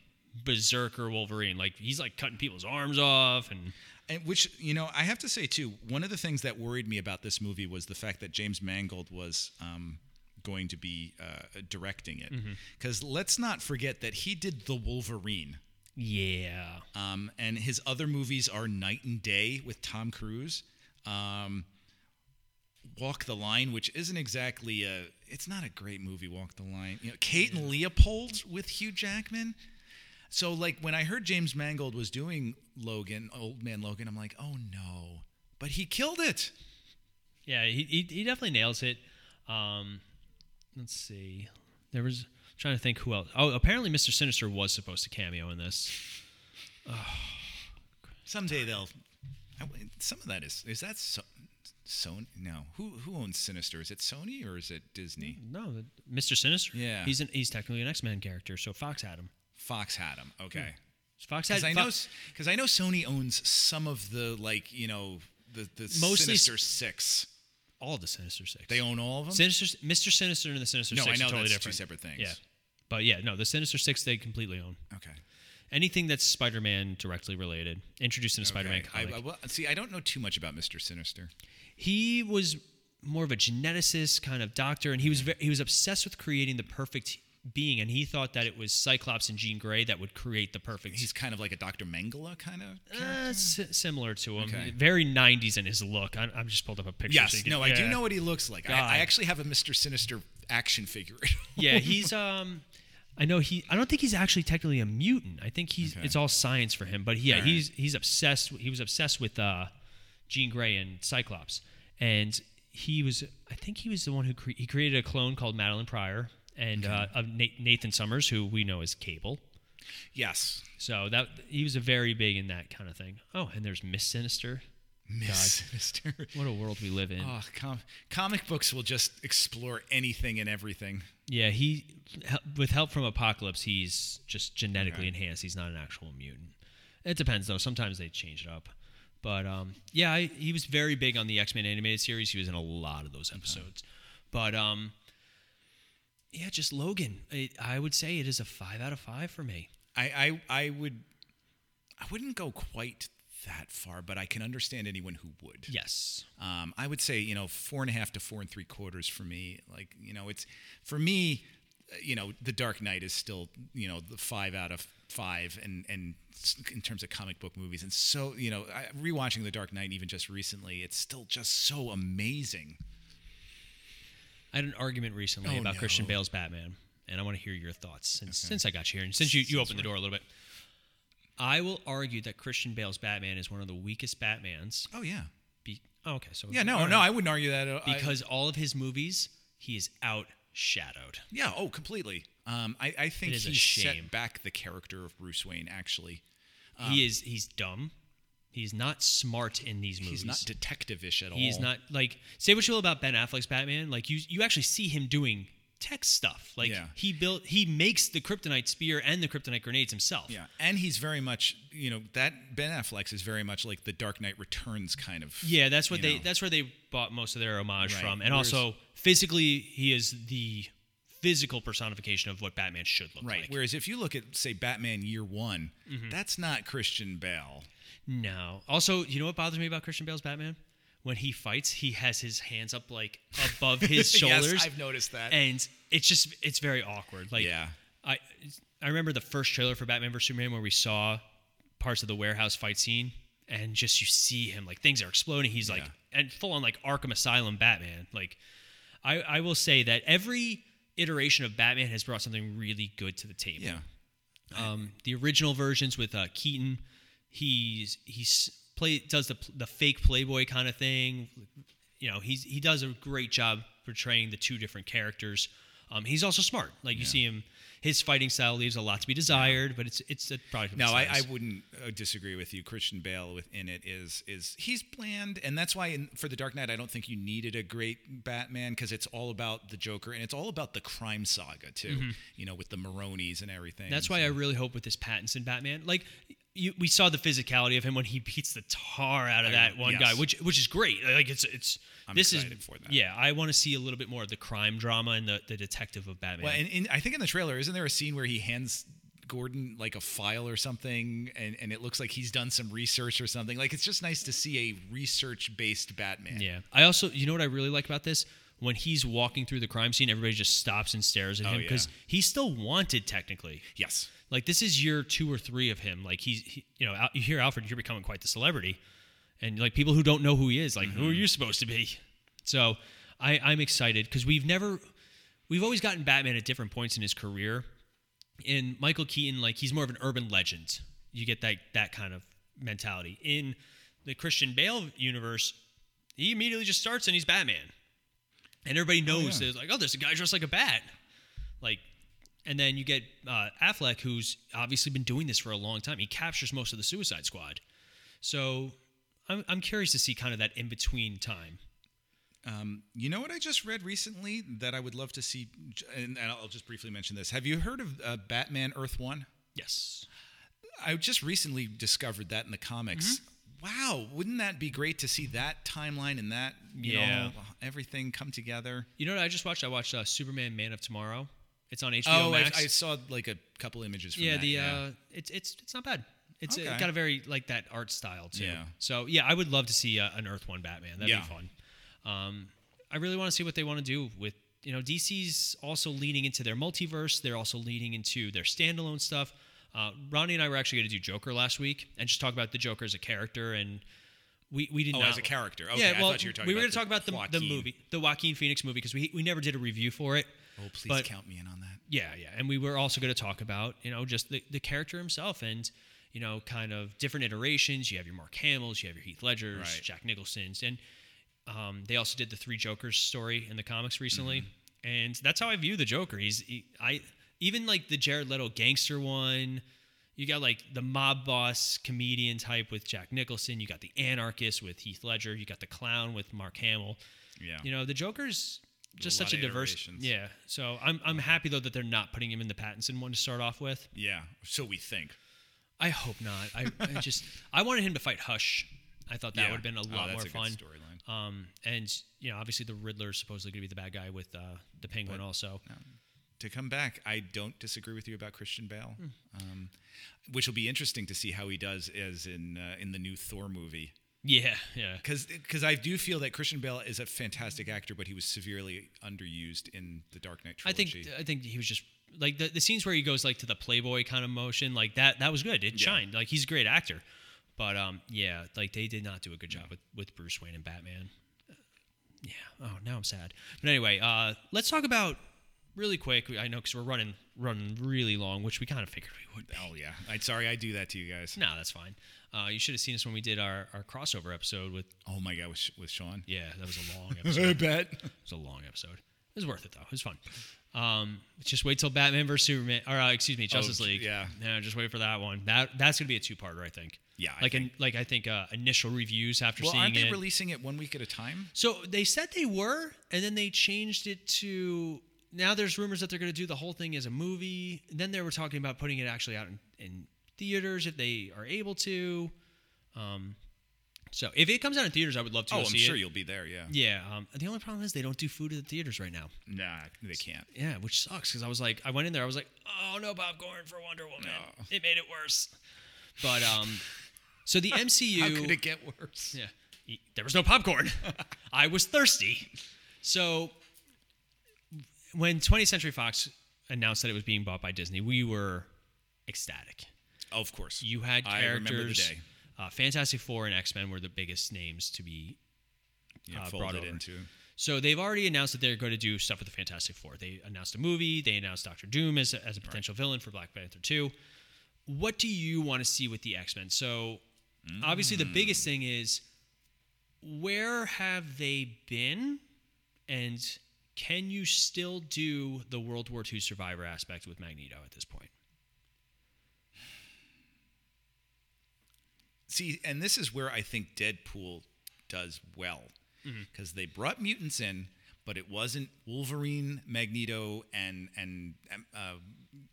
Berserker Wolverine. Like he's like cutting people's arms off, and
And which you know, I have to say too, one of the things that worried me about this movie was the fact that James Mangold was um, going to be uh, directing it.
Mm-hmm.
Because let's not forget that he did the Wolverine.
yeah,
Um, and his other movies are Knight and Day with Tom Cruise, um, Walk the Line, which isn't exactly a. It's not a great movie. Walk the Line. You know, Kate and Leopold with Hugh Jackman. So like when I heard James Mangold was doing Logan, Old Man Logan, I'm like, oh no, but he killed it.
yeah. He he, he definitely nails it. Um, let's see. There was trying to think who else. Oh, apparently Mr. Sinister was supposed to cameo in this. <sighs>
Someday they'll. I- Some of that is is that so, Sony? No, who who owns Sinister? Is it Sony or is it Disney?
No, Mr. Sinister.
Yeah.
he's an he's technically an X Men character, so Fox had him.
Fox had them. Okay. Hmm.
Fox had
Because I know, because I know Sony owns some of the like you know the the
Mostly s-
Sinister Six.
all the Sinister Six.
They own all of them.
Sinister, Mr. Sinister and the Sinister
No,
Six
I know
are totally
that's two
different.
separate things.
Yeah, but yeah, no, the Sinister Six they completely own.
okay.
Anything that's Spider-Man directly related, introduced in a Spider-Man
Okay. I,
comic.
I, see, I don't know too much about Mister Sinister.
he was more of a geneticist kind of doctor, and he was ve- he was obsessed with creating the perfect being, and he thought that it was Cyclops and Jean Grey that would create the perfect.
He's kind of like a Doctor Mengele kind of.
uh, s- similar to him,
Okay.
very '90s in his look. I, I'm just pulled up a picture. so
Yes,
you can-
no, I do know what he looks like. I, I actually have a Mister Sinister action figure.
yeah, he's um I know he I don't think he's actually technically a mutant. I think he's
Okay.
it's all science for him, but yeah,
right.
he's he's obsessed he was obsessed with uh Jean Grey and Cyclops. And he was I think he was the one who cre- he created a clone called Madelyne Pryor and uh, Nathan Summers who we know as Cable.
yes,
So that he was a very big in that kind of thing. Oh, and there's Miss Sinister.
Miss Sinister. <laughs>
What a world we live in.
Oh, com- comic books will just explore anything and everything.
Yeah, he with help from Apocalypse, he's just genetically
Okay.
enhanced. He's not an actual mutant. It depends though. Sometimes they change it up. But um, yeah, I, he was very big on the X Men animated series. He was in a lot of those episodes. But um, yeah, just Logan. It, I would say it is a five out of five for me.
I, I I would I wouldn't go quite that far, but I can understand anyone who would.
Yes.
Um, I would say you know four and a half to four and three quarters for me. Like you know, it's for me. uh, You know, The Dark Knight is still you know the five out of five, and and in terms of comic book movies, and so you know, I, rewatching The Dark Knight even just recently, it's still just so amazing.
I had an argument recently
Oh,
about Christian. Bale's Batman, and I want to hear your thoughts since since I got you here and since you, you opened the door a little bit. I will argue that Christian Bale's Batman is one of the weakest Batmans.
Oh yeah,
Be, oh, okay, so
yeah. No,
right.
no, I wouldn't argue that I-
because all of his movies he is outshadowed.
Yeah, oh, completely. Um, I, I think he set back the character of Bruce Wayne. Actually,
he is he's dumb. He's not smart in these movies.
he's not detective-ish at all.
He's not like say what you will about Ben Affleck's Batman. Like you, you actually see him doing tech stuff. Like
Yeah.
he built, he makes the kryptonite spear and the kryptonite grenades himself.
Yeah, and he's very much, you know, that Ben Affleck's is very much like the Dark Knight Returns kind of.
Yeah, that's what they.
know.
That's where they bought most of their homage
Right,
from, and
whereas-
also physically, he is the physical personification of what Batman should look
right.
like.
Whereas if you look at say Batman Year One,
Mm-hmm.
that's not Christian Bale.
No. Also, you know what bothers me about Christian Bale's Batman? When he fights, he has his hands up like above his shoulders. <laughs>
yes, I've noticed that.
and it's just it's very awkward. Like
Yeah.
I I remember the first trailer for Batman vs Superman where we saw parts of the warehouse fight scene and just you see him like things are exploding. He's like
Yeah.
and full on like Arkham Asylum Batman. Like I I will say that every iteration of Batman has brought something really good to the table.
Yeah.
Um, the original versions with uh, Keaton, he's he's play does the the fake playboy kind of thing. You know, he's he does a great job portraying the two different characters. Um, he's also smart. Like you see him, his fighting style leaves a lot to be desired, but it's it's a product. Of
No, I, I wouldn't uh, disagree with you. Christian Bale within it is is he's bland, and that's why in, for the Dark Knight, I don't think you needed a great Batman because it's all about the Joker and it's all about the crime saga too. You know, with the Maronis and everything.
Mm-hmm. That's why I really hope with this Pattinson Batman, like you, we saw the physicality of him when he beats the tar out of
I-
that one
yes.
guy, which which is great. Like it's it's
I'm
this
excited
is
for that.
yeah. I want to see a little bit more of the crime drama and the, the detective of Batman.
Well, and, and I think in the trailer, isn't there a scene where he hands Gordon like a file or something, and, and it looks like he's done some research or something? Like it's just nice to see a research based Batman.
yeah, I also you know what I really like about this when he's walking through the crime scene, everybody just stops and stares at
Oh,
him because
yeah.
he's still wanted technically.
Yes.
Like this is year two or three of him. Like he's, he, you know, Al- you hear Alfred, you're becoming quite the celebrity, and like people who don't know who he is, like who are mm-hmm. you supposed to be? So I, I'm excited because we've never, we've always gotten Batman at different points in his career. In Michael Keaton, like he's more of an urban legend. You get that that kind of mentality. In the Christian Bale universe, he immediately just starts and he's Batman, and everybody oh, knows
yeah.
there's like, oh, there's a guy dressed like a bat, like and then you get uh, Affleck, who's obviously been doing this for a long time. He captures most of the Suicide Squad. So I'm, I'm curious to see kind of that in between time.
Um, you know what I just read recently that I would love to see, and and I'll just briefly mention this. Have you heard of uh, Batman Earth One?
Yes.
I just recently discovered that in the comics.
Mm-hmm.
Wow, wouldn't that be great to see that timeline and that you
Yeah.
know everything come together?
You know what I just watched? I watched uh, Superman Man of Tomorrow. It's on HBO
Oh, I,
Max.
I saw like a couple images from
yeah,
that.
the uh, it's it's it's not bad. It's uh,
Okay.
got a very like that art style too.
Yeah.
So yeah, I would love to see uh, an Earth One Batman. That'd
Yeah.
be fun. Um, I really want to see what they want to do with you know DC's also leaning into their multiverse. They're also leaning into their standalone stuff. Uh, Ronnie and I were actually going to do Joker last week and just talk about the Joker as a character and. We, we did
Oh,
not
as a character. Okay,
yeah,
I
well,
thought you were talking
we were gonna talk about the,
the
the movie, the Joaquin Phoenix movie, because we we never did a review for it.
Oh, please
but-
count me in on that.
Yeah, yeah. And we were also going to talk about, you know, just the, the character himself and, you know, kind of different iterations. You have your Mark Hamills, you have your Heath Ledgers,
Right.
Jack Nicholson's. And um, they also did the Three Jokers story in the comics recently. And that's how I view the Joker. He's, he, I, even like the Jared Leto gangster one, you got like the mob boss comedian type with Jack Nicholson. You got the anarchist with Heath Ledger. You got the clown with Mark Hamill.
Yeah.
You know, the Joker's just such a diverse. Yeah. So I'm I'm happy though that they're not putting him in the Pattinson one to start off with.
Yeah. So we think.
I hope not. I, I <laughs> just I wanted him to fight Hush. I thought that
Yeah.
would have been a
Oh,
lot
that's
more
a
fun.
storyline.
Um, and you know, obviously the Riddler is supposedly going to be the bad guy with uh, the Penguin also.
to come back, I don't disagree with you about Christian Bale,
Hmm.
um, which will be interesting to see how he does as in uh, in the new Thor movie.
Yeah, yeah.
Because I do feel that Christian Bale is a fantastic actor, but he was severely underused in the Dark Knight trilogy.
I think I think he was just like the, the scenes where he goes like to the Playboy kind of motion, like that that was good. It
Yeah.
shined. Like he's a great actor. But um yeah, like they did not do a good job with, with Bruce Wayne and Batman. Yeah. Oh, now I'm sad. But anyway, uh let's talk about really quick. I know cuz we're running running really long, which we kind of figured we would. Be.
oh yeah, I'm sorry I do that to you guys.
No, that's fine. Uh, you should have seen us when we did our, our crossover episode with
Oh my god, with, with Sean.
yeah, that was a long <laughs> episode.
bet.
It was a long episode. It was worth it though. It was fun. Um, just wait till Batman vs Superman, or uh, excuse me, Justice
j-
League.
yeah.
yeah. Just wait for that one. That that's gonna be a two-parter, I think.
Yeah, I
like
think-
in, like I think uh, initial reviews after
Well,
seeing
aren't they
it.
releasing it one week at a time?
so they said they were, and then they changed it to. Now there's rumors that they're gonna do the whole thing as a movie. Then they were talking about putting it actually out in, in theaters if they are able to. Um, so if it comes out in theaters, I would love to
Oh,
go
I'm sure
it.
you'll be there. Yeah.
Yeah. Um, the only problem is they don't do food at the theaters right now.
Nah, they can't.
Yeah, which sucks because I was like, I went in there, I was like, oh no popcorn for Wonder Woman.
No.
It made it worse. But um, so the <laughs> MCU.
How could it get worse?
Yeah, there was no popcorn. <laughs> I was thirsty. So when 20th Century Fox announced that it was being bought by Disney, we were ecstatic.
Of course.
You had
I remember the
characters.
day.
Uh, Fantastic Four and X Men were the biggest names to be
Yeah,
uh, brought over.
into.
So they've already announced that they're going to do stuff with the Fantastic Four. They announced a movie. They announced Doctor Doom as a, as a potential villain for Black Panther two. What do you want to see with the X Men? So obviously the biggest thing is where have they been, and can you still do the World War II survivor aspect with Magneto at this point?
See, and this is where I think Deadpool does well
Mm-hmm.
because they brought mutants in, but it wasn't Wolverine, Magneto, and and um, uh,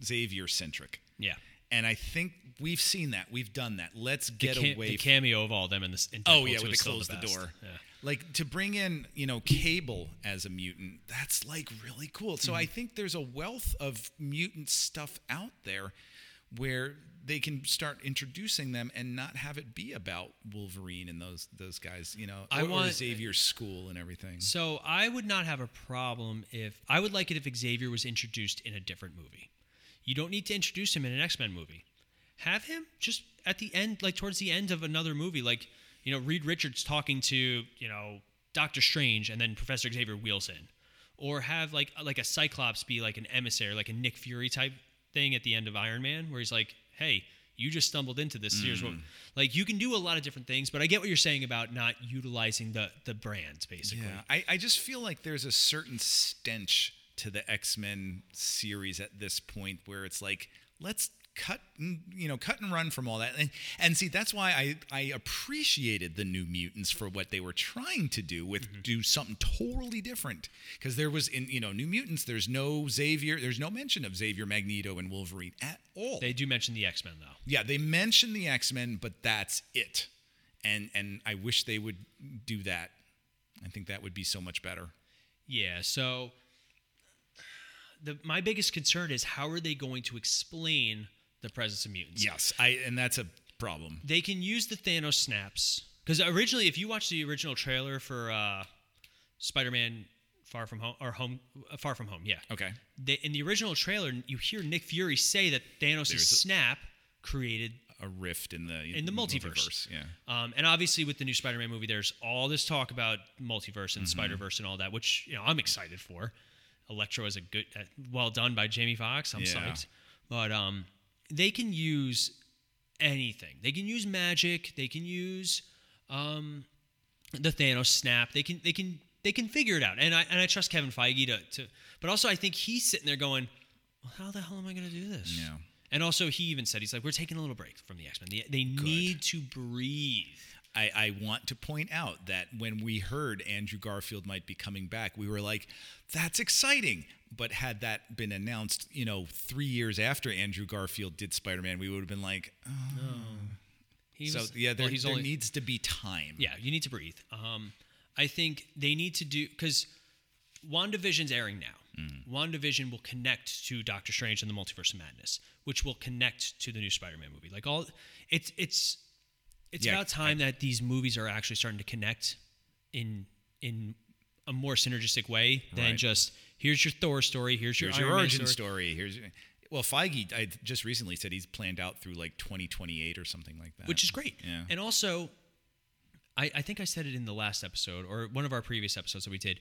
Xavier centric.
Yeah.
And I think we've seen that. We've done that. Let's
The,
get
ca-
away.
the cameo of all them in this. In
Oh yeah,
2
with the close the,
best.
door.
Yeah.
Like to bring in, you know, Cable as a mutant, that's like really cool. So
Mm-hmm.
I think there's a wealth of mutant stuff out there where they can start introducing them and not have it be about Wolverine and those those guys, you know,
I
or, or
want-
Xavier's school and everything.
So I would not have a problem if I would like it if Xavier was introduced in a different movie. You don't need to introduce him in an X Men movie. Have him just at the end, like towards the end of another movie, like you know Reed Richards talking to you know Doctor Strange, and then Professor Xavier wheels in, or have like like a Cyclops be like an emissary, like a Nick Fury type thing at the end of Iron Man, where he's like, "Hey, you just stumbled into this. Here's what." Mm. Like you can do a lot of different things, but I get what you're saying about not utilizing the the brands basically.
Yeah, I, I just feel like there's a certain stench to the X Men series at this point where it's like, let's cut, and, you know, cut and run from all that. And, and see, that's why I, I appreciated the New Mutants for what they were trying to do with mm-hmm. do something totally different. Because there was in you know New Mutants, there's no Xavier, there's no mention of Xavier, Magneto, and Wolverine at all.
They do mention the X Men though.
Yeah, they mention the X Men, but that's it. And and I wish they would do that. I think that would be so much better.
Yeah. So the my biggest concern is how are they going to explain the presence of mutants?
Yes, I and that's a problem.
They can use the Thanos snaps because originally, if you watch the original trailer for uh, Spider-Man Far From Home or Home uh, Far From Home, yeah.
Okay.
They, in the original trailer, you hear Nick Fury say that Thanos'
There's a-
snap created
A rift in the
in the multiverse.
Yeah.
Um, and obviously, with the new Spider-Man movie, there's all this talk about multiverse and Spider-Verse and all that, which you know I'm excited for. Electro is a good, uh, well done by Jamie Foxx. I'm
Yeah.
psyched. But um, they can use anything. They can use magic. They can use um, the Thanos snap. They can they can they can figure it out. And I and I trust Kevin Feige to, to but also I think he's sitting there going, well, how the hell am I going to do this?
Yeah.
And also he even said he's like, we're taking a little break from the X Men. They, they need to breathe.
I, I want to point out that when we heard Andrew Garfield might be coming back, we were like, that's exciting. But had that been announced, you know, three years after Andrew Garfield did Spider Man, we would have been like, oh.
He
so
was-
yeah, there,
well,
there
only,
needs to be time.
Yeah, you need to breathe. Um, I think they need to do because WandaVision's airing now.
Mm-hmm.
WandaVision will connect to Doctor Strange and the Multiverse of Madness, which will connect to the new Spider-Man movie. Like all, it's it's it's
Yeah,
about time that these movies are actually starting to connect in in a more synergistic way than
Right.
just here's your Thor story, here's your
Here's your origin
story.
story. Here's well, Feige. I just recently said he's planned out through like 2028 or something like that,
which is great.
Yeah.
And also, I, I think I said it in the last episode or one of our previous episodes that we did.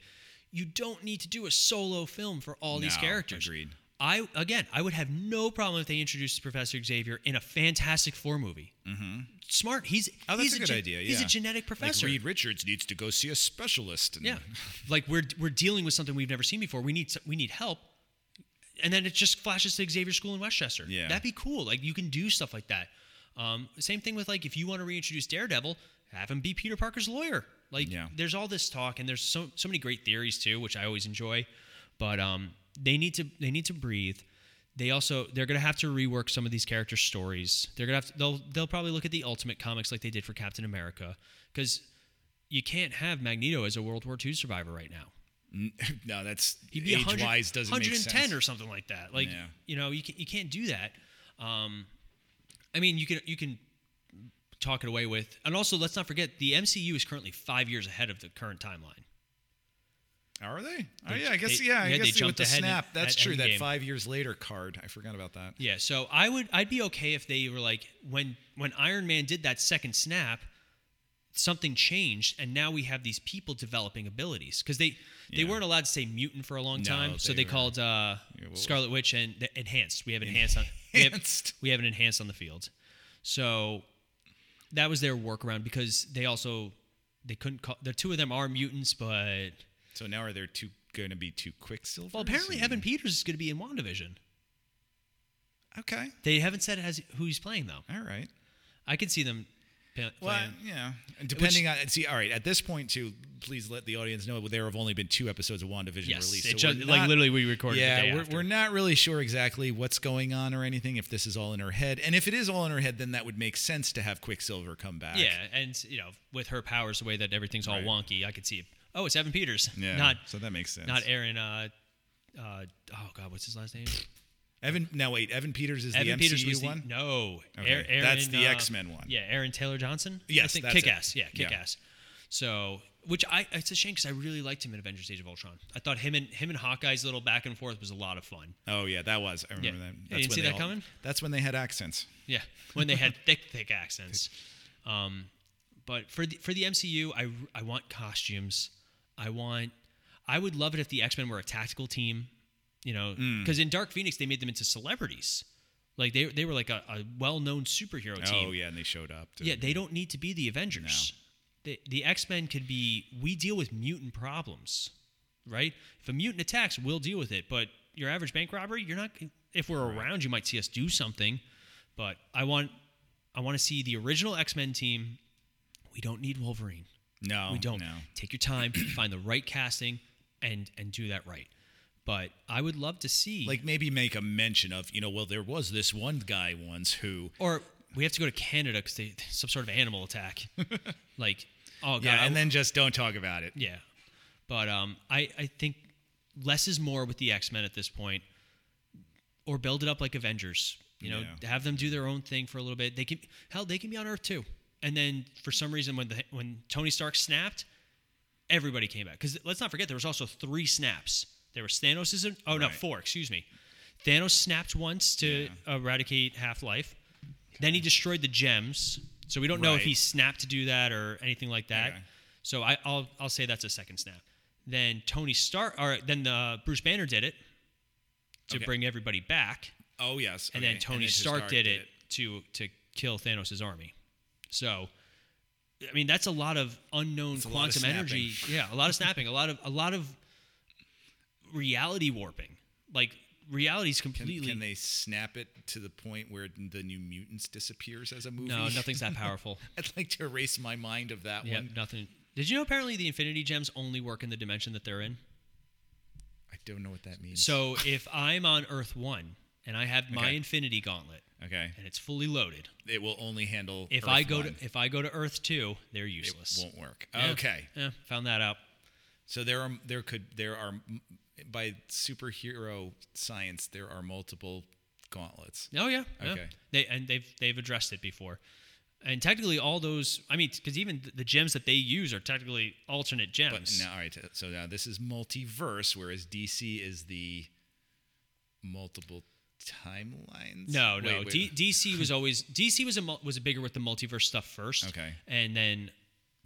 You don't need to do a solo film for all these characters.
agreed.
I again, I would have no problem if they introduced Professor Xavier in a Fantastic Four movie. Mm-hmm. Smart. He's
Oh, that's
he's
a good
gen-
idea. Yeah.
He's a genetic professor.
Like Reed Richards needs to go see a specialist. And
Yeah, <laughs> like we're we're dealing with something we've never seen before. We need we need help, and then it just flashes to Xavier School in Westchester.
Yeah.
that'd be cool. Like you can do stuff like that. Um, same thing with like if you want to reintroduce Daredevil, have him be Peter Parker's lawyer. Like
Yeah.
there's all this talk, and there's so so many great theories too, which I always enjoy. But um, they need to they need to breathe. They also they're gonna have to rework some of these character stories. They're gonna have to, they'll they'll probably look at the Ultimate comics like they did for Captain America because you can't have Magneto as a World War II survivor right now. <laughs>
no, that's
He'd be
age wise doesn't
110
make sense.
or something like that. Like
Yeah.
you know, you can, you can't do that. Um, I mean, you can you can talk it away with, and also let's not forget the MCU is currently five years ahead of the current timeline.
Are they? Oh yeah, I guess
they-
yeah. I
yeah, they
guess with the snap, that's
at
true. That five years later card, I forgot about that.
Yeah, so I would I'd be okay if they were like when when Iron Man did that second snap, something changed, and now we have these people developing abilities because they they
Yeah.
weren't allowed to say mutant for a long
No,
time, so
they
they
were-
called uh,
was-
Scarlet Witch and the enhanced. We have <laughs> enhanced on we have,
Enhanced.
we have an enhanced on the field, so that was their workaround because they also they couldn't call the two of them are mutants, but
So now are there two going to be two Quicksilver?
well, apparently Evan Peters is going to be in WandaVision.
Okay.
They haven't said as who he's playing though.
All right.
I could see them pa-
Well, yeah. And depending on see, all right. At this point, too, please let the audience know there have only been two episodes of WandaVision
Yes,
released.
it
so
just,
we're
like literally we recorded
Yeah, we're,
after.
we're not really sure exactly what's going on or anything. If this is all in her head, and if it is all in her head, then that would make sense to have Quicksilver come back.
Yeah, and you know, with her powers, the way that everything's all
Right.
wonky, I could see. Oh, it's Evan Peters.
Yeah.
Not
so that makes sense.
not Aaron. Uh, uh, oh God, what's his last name?
Evan. Now wait, Evan Peters is
Evan
the MCU
Peters was the
one.
no.
Okay,
Aaron,
that's the
uh,
X-Men one.
Yeah, Aaron Taylor Johnson. I
Yes,
think
that's it.
Kick Ass. Yeah, Kick
Yeah.
Ass. So, which I it's a shame because I really liked him in Avengers: Age of Ultron. I thought him and him and Hawkeye's little back and forth was a lot of fun.
Oh yeah, that was. I remember that.
You didn't
when
see
they
that
all-
coming?
That's when they had accents.
Yeah, when they had <laughs> thick, thick accents. Um, but for the for the MCU, I I want costumes. I want. I would love it if the X Men were a tactical team. You know,
Mm.
because in Dark Phoenix they made them into celebrities. Like they they were like a, a well known superhero team.
Oh yeah, and they showed up. to-
Yeah, they don't need to be the Avengers. The the X Men could be. We deal with mutant problems, right? If a mutant attacks, we'll deal with it. But your average bank robbery, you're not. If we're around, you might see us do something. But I want, I want to see the original X Men team. We don't need Wolverine.
No,
we don't.
No.
Take your time, <clears throat> find the right casting, and and do that right. But I would love to see
Like maybe make a mention of you know well there was this one guy once who
or we have to go to Canada because they some sort of animal attack. <laughs> like oh god,
yeah and then just don't talk about it.
Yeah, but um, I I think less is more with the X Men at this point, or build it up like Avengers. You know,
Yeah.
have them do their own thing for a little bit. They can hell, they can be on Earth too. And then for some reason, when the when Tony Stark snapped, everybody came back. Because let's not forget, there was also three snaps. There was Thanos' oh no four, excuse me. Thanos snapped once to eradicate Half Life. Then he destroyed the gems. So we don't know if he snapped to do that or anything like that.
Okay.
So I, I'll I'll say that's a second snap. Then Tony Stark, or then the uh, Bruce Banner did it to
Okay.
bring everybody back,
Oh yes,
and
okay.
then Tony
to
Stark, did it, to to kill Thanos' army. So, I mean, that's a lot of unknown
lot of
quantum energy. <laughs> Yeah, a lot of snapping, a lot of a lot of reality warping. Like reality's
Can,
completely
can they snap it to the point where the New Mutants disappears as a movie?
no, nothing's that <laughs> powerful.
I'd like to erase my mind of that
yeah,
one.
nothing. Did you know apparently the Infinity Gems only work in the dimension that they're in?
I don't know what that means.
So if I'm on Earth One and I have my
Okay.
Infinity Gauntlet
okay,
and it's fully loaded,
it will only handle.
if
Earth
I go
one.
to if I go to Earth Two, they're
it
useless.
won't work.
Yeah.
Okay,
Yeah, found that out.
so there are there could there are by superhero science there are multiple gauntlets.
Oh yeah. yeah.
Okay.
They and they've they've addressed it before. And technically, all those, I mean, because even the, gems that they use are technically alternate gems.
But now, all right. So now this is multiverse, whereas DC is the multiple timelines.
No,
Wait,
no.
wait.
D, DC was always DC was a mul- was a bigger with the multiverse stuff first.
Okay.
and then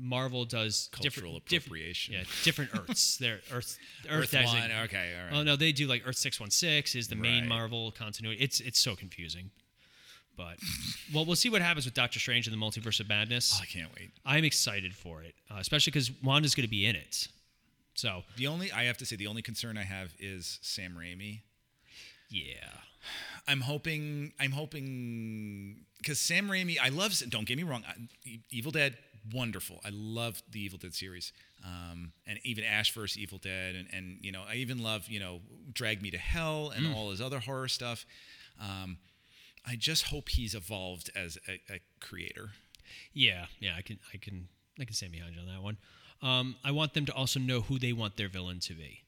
Marvel does
Cultural
different, different-
appropriation.
yeah, different Earths. <laughs> They're Earth
Earth
Earth,
One. Okay, all right.
Oh no, they do like Earth six one six is the main
Right.
Marvel continuity. It's it's so confusing. But <laughs> well, we'll see what happens with Doctor Strange and the Multiverse of Madness.
Oh, I can't wait.
I'm excited for it, uh, especially because Wanda's going to be in it. So
The only I have to say the only concern I have is Sam Raimi.
yeah,
I'm hoping I'm hoping because Sam Raimi, I love. Don't get me wrong, Evil Dead, wonderful. I love the Evil Dead series, um, and even Ash vs. Evil Dead, and and you know I even love you know Drag Me to Hell and all his other horror stuff. Um, I just hope he's evolved as a, a creator.
yeah, yeah. I can I can I can stand behind you on that one. Um, I want them to also know who they want their villain to be.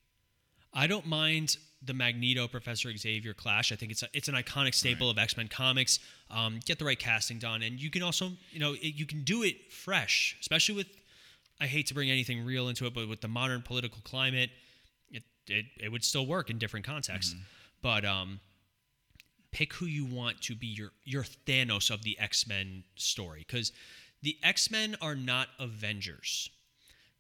I don't mind the Magneto Professor Xavier clash. I think it's a, it's an iconic staple of X Men comics. Um, get the right casting done, and you can also you know it, you can do it fresh, especially with. I hate to bring anything real into it, but with the modern political climate, it it, it would still work in different contexts. But um, pick who you want to be your your Thanos of the X Men story, because The X Men are not Avengers.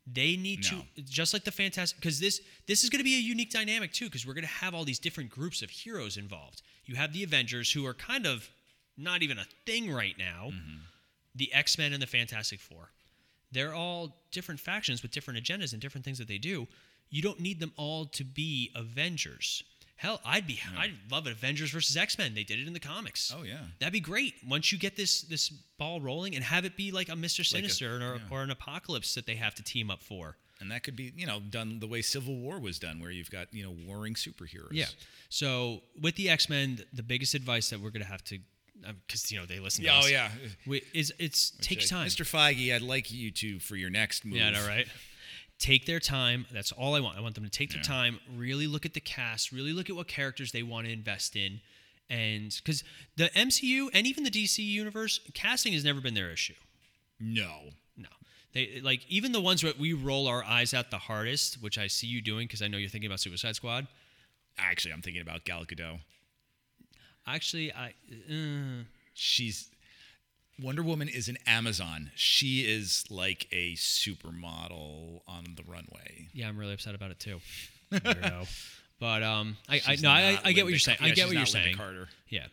They need
No.
to just like the Fantastic because this this is going to be a unique dynamic too because we're going to have all these different groups of heroes involved. You have the Avengers who are kind of not even a thing right now. Mm-hmm. The X Men and the Fantastic Four. They're all different factions with different agendas and different things that they do. You don't need them all to be Avengers. Hell, I'd be I'd love it. Avengers versus X Men. They did it in the comics.
Oh, yeah.
that'd be great. Once you get this this ball rolling and have it be like a Mister
Like a-
Sinister or,
yeah.
or an Apocalypse that they have to team up for.
And that could be, you know, done the way Civil War was done, where you've got, you know, warring superheroes.
Yeah. So with the X Men, the biggest advice that we're gonna have to, um, because you know they listen. To
oh,
us,
oh, yeah.
we- is it's takes time.
Mr. Feige, I'd like you to, for your next move.
Yeah, I know, right? Take their time. That's all I want. I want them to take their
Yeah.
time, really look at the cast, really look at what characters they want to invest in. And because the MCU and even the DC universe, casting has never been their issue.
No.
No. They like even the ones that we roll our eyes at the hardest, which I see you doing because I know you're thinking about Suicide Squad.
Actually, I'm thinking about Gal Gadot.
Actually, I uh,
She's Wonder Woman is an Amazon. She is like a supermodel on the runway.
yeah, I'm really upset about it too. <laughs> Weirdo. but um, I, I
She's
no, I,
not
I get what
Lynda
you're saying.
Car-
I get
she's
what you're
not Lynda
saying.
Carter.
Yeah.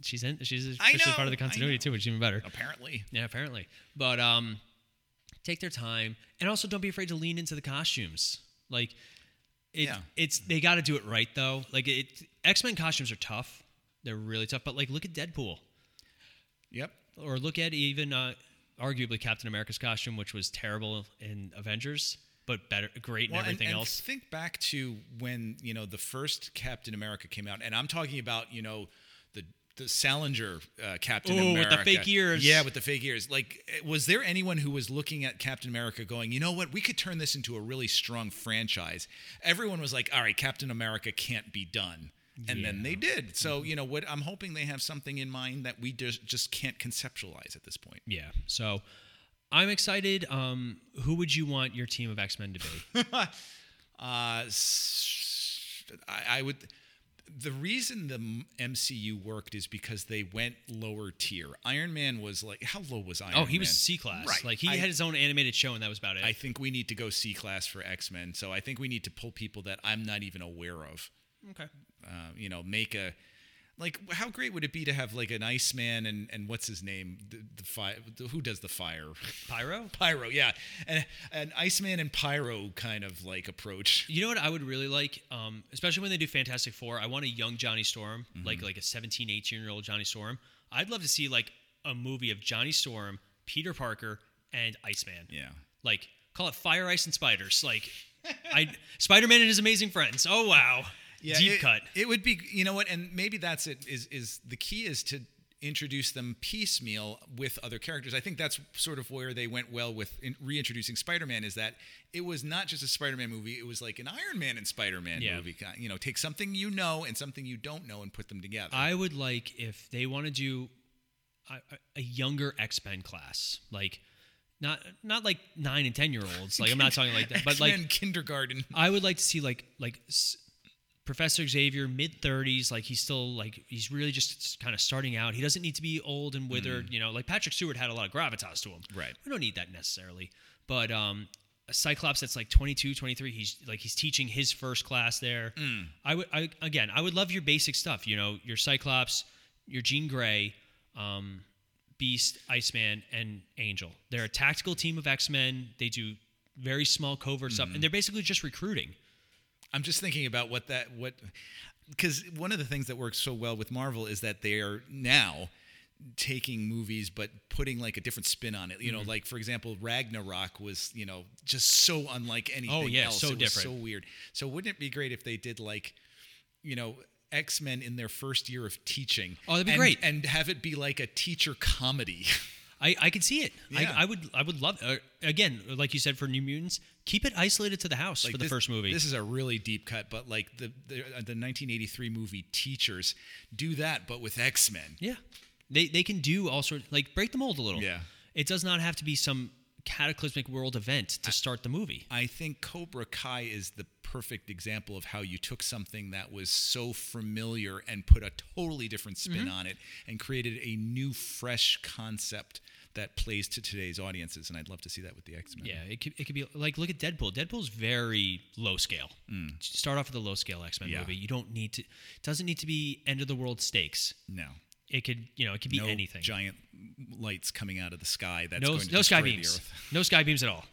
She's in. She's
I
officially part
know,
of the
I
continuity
know.
too, which is even better.
Apparently.
Yeah, apparently. But um, take their time, and also don't be afraid to lean into the costumes. Like, it,
Yeah.
it's they got to do it right though. Like, it X Men costumes are tough. They're really tough. But like, look at Deadpool,
Yep.
or look at even uh, arguably Captain America's costume, which was terrible in Avengers, but better, great in
Well, and-
everything
and
else.
Think back to when you know the first Captain America came out, and I'm talking about you know the the Salinger uh, Captain
Ooh,
America
with the fake ears.
Yeah, with the fake ears. Like, eh, was there anyone who was looking at Captain America going, you know what, we could turn this into a really strong franchise? Everyone was like, all right, Captain America can't be done. And then they did. So, you know, what I'm hoping they have something in mind that we just just can't conceptualize at this point.
Yeah. So I'm excited. Um, who would you want your team of X Men to be? <laughs>
Uh, I, I would. The reason the MCU worked is because they went lower tier. Iron Man was like, how low was Iron
oh,
Man?
he was C class.
Right.
Like he
I-
had his own animated show, and that was about it.
I think we need to go C class for X Men. So I think we need to pull people that I'm not even aware of.
okay.
Uh, you know, make a like. How great would it be to have like an Iceman and and what's his name? The, the fire. Who does the fire?
Pyro. <laughs>
Pyro. Yeah, and an Iceman and Pyro kind of like approach.
You know what I would really like, um, especially when they do Fantastic Four. I want a young Johnny Storm,
Mm-hmm.
like like a 17, 18 year old Johnny Storm. I'd love to see like a movie of Johnny Storm, Peter Parker, and Iceman.
Yeah.
Like call it Fire, Ice, and Spiders. Like I <laughs> Spider Man and his amazing friends. Oh wow. Deep
it,
cut.
It would be, you know what, and maybe that's it. Is is the key is to introduce them piecemeal with other characters. I think that's sort of where they went well with in, reintroducing Spider-Man. Is that it was not just a Spider-Man movie; it was like an Iron Man and Spider-Man
Yeah.
movie. You know, take something you know and something you don't know and put them together.
I would like if they want to do a, a- younger X Men class, like not not like nine and ten year olds. Like I'm not talking like that, but like
X-Men kindergarten.
I would like to see like like Professor Xavier mid 30s like he's still like he's really just kind of starting out. He doesn't need to be old and withered, you know. Like Patrick Stewart had a lot of gravitas to him.
Right.
We don't need that necessarily. But um a Cyclops that's like 22, 23, he's like he's teaching his first class there. I would I again, I would love your basic stuff, you know, your Cyclops, your Jean Grey, um Beast, Iceman, and Angel. They're a tactical team of X Men. They do very small covert stuff, and they're basically just recruiting.
I'm just thinking about what that what because one of the things that works so well with Marvel is that they are now taking movies but putting like a different spin on it. You
Mm-hmm.
know, like for example, Ragnarok was you know just so unlike anything
Oh, yeah,
else.
so
it
different.
so weird. So wouldn't it be great if they did like you know. X Men in their first year of teaching.
Oh, that'd be
and-
great.
And have it be like a teacher comedy. <laughs>
I, I could see it.
Yeah.
I, I would I would love uh, again, like you said for New Mutants, keep it isolated to the house
Like
for the
this-
first movie.
This is a really deep cut, but like the the, uh, the 1983 movie Teachers do that, but with X Men.
yeah, they they can do all sorts like break the mold a little.
Yeah.
it does not have to be some cataclysmic world event to start the movie.
I think Cobra Kai is the perfect example of how you took something that was so familiar and put a totally different spin
Mm-hmm.
on it and created a new, fresh concept that plays to today's audiences. And I'd love to see that with the X Men.
Yeah, it could, it could be like look at Deadpool. Deadpool's very low scale. Start off with a low scale X Men
Mm. Yeah.
movie. You don't need to. It doesn't need to be end of the world stakes.
No.
It could you know it could be
no
anything.
giant lights coming out of the sky that's
no
going to
no sky beams.
Earth.
No sky beams at all.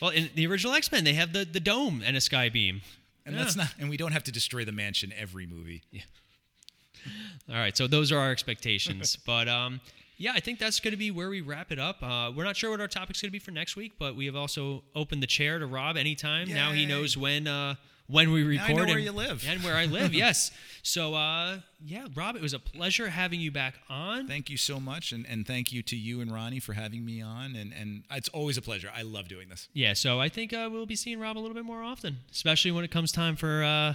Well, in the original X Men, they have the the dome and a sky beam.
And
Yeah.
that's not and we don't have to destroy the mansion every movie. Yeah. <laughs>
All right, so those are our expectations. <laughs> but um, yeah, I think that's going to be where we wrap it up. Uh, we're not sure what our topic's going to be for next week, but we have also opened the chair to Rob anytime. Now he knows when uh, when we record
I know where you live.
and where I live. <laughs> yes. So uh, yeah, Rob, it was a pleasure having you back on.
Thank you so much and, and thank you to you and Ronnie for having me on and, and it's always a pleasure. I love doing this.
yeah, so I think uh, we'll be seeing Rob a little bit more often, especially when it comes time for uh,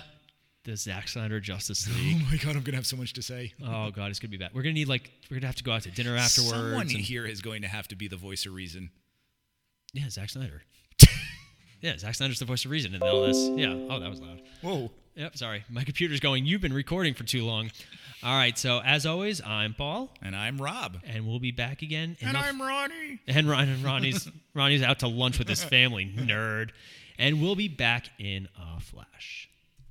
the Zack Snyder Justice <laughs> oh League.
Oh my god, I'm gonna have so much to say.
oh God, it's gonna be bad. We're gonna need like we're gonna have to go out to dinner afterwards.
Someone here is going to have to be the voice of reason.
Yeah, Zack Snyder. <laughs> yeah, Zack Snyder's the voice of reason in all this. Yeah. Oh, that was loud.
Whoa.
Yep. Sorry, my computer's going. You've been recording for too long. All right. So as always, I'm Paul,
And I'm Rob.
and we'll be back again. in
And I'm Ronnie.
and Ron and Ronnie's Ronnie's out to lunch with his family, nerd, and we'll be back in a flash.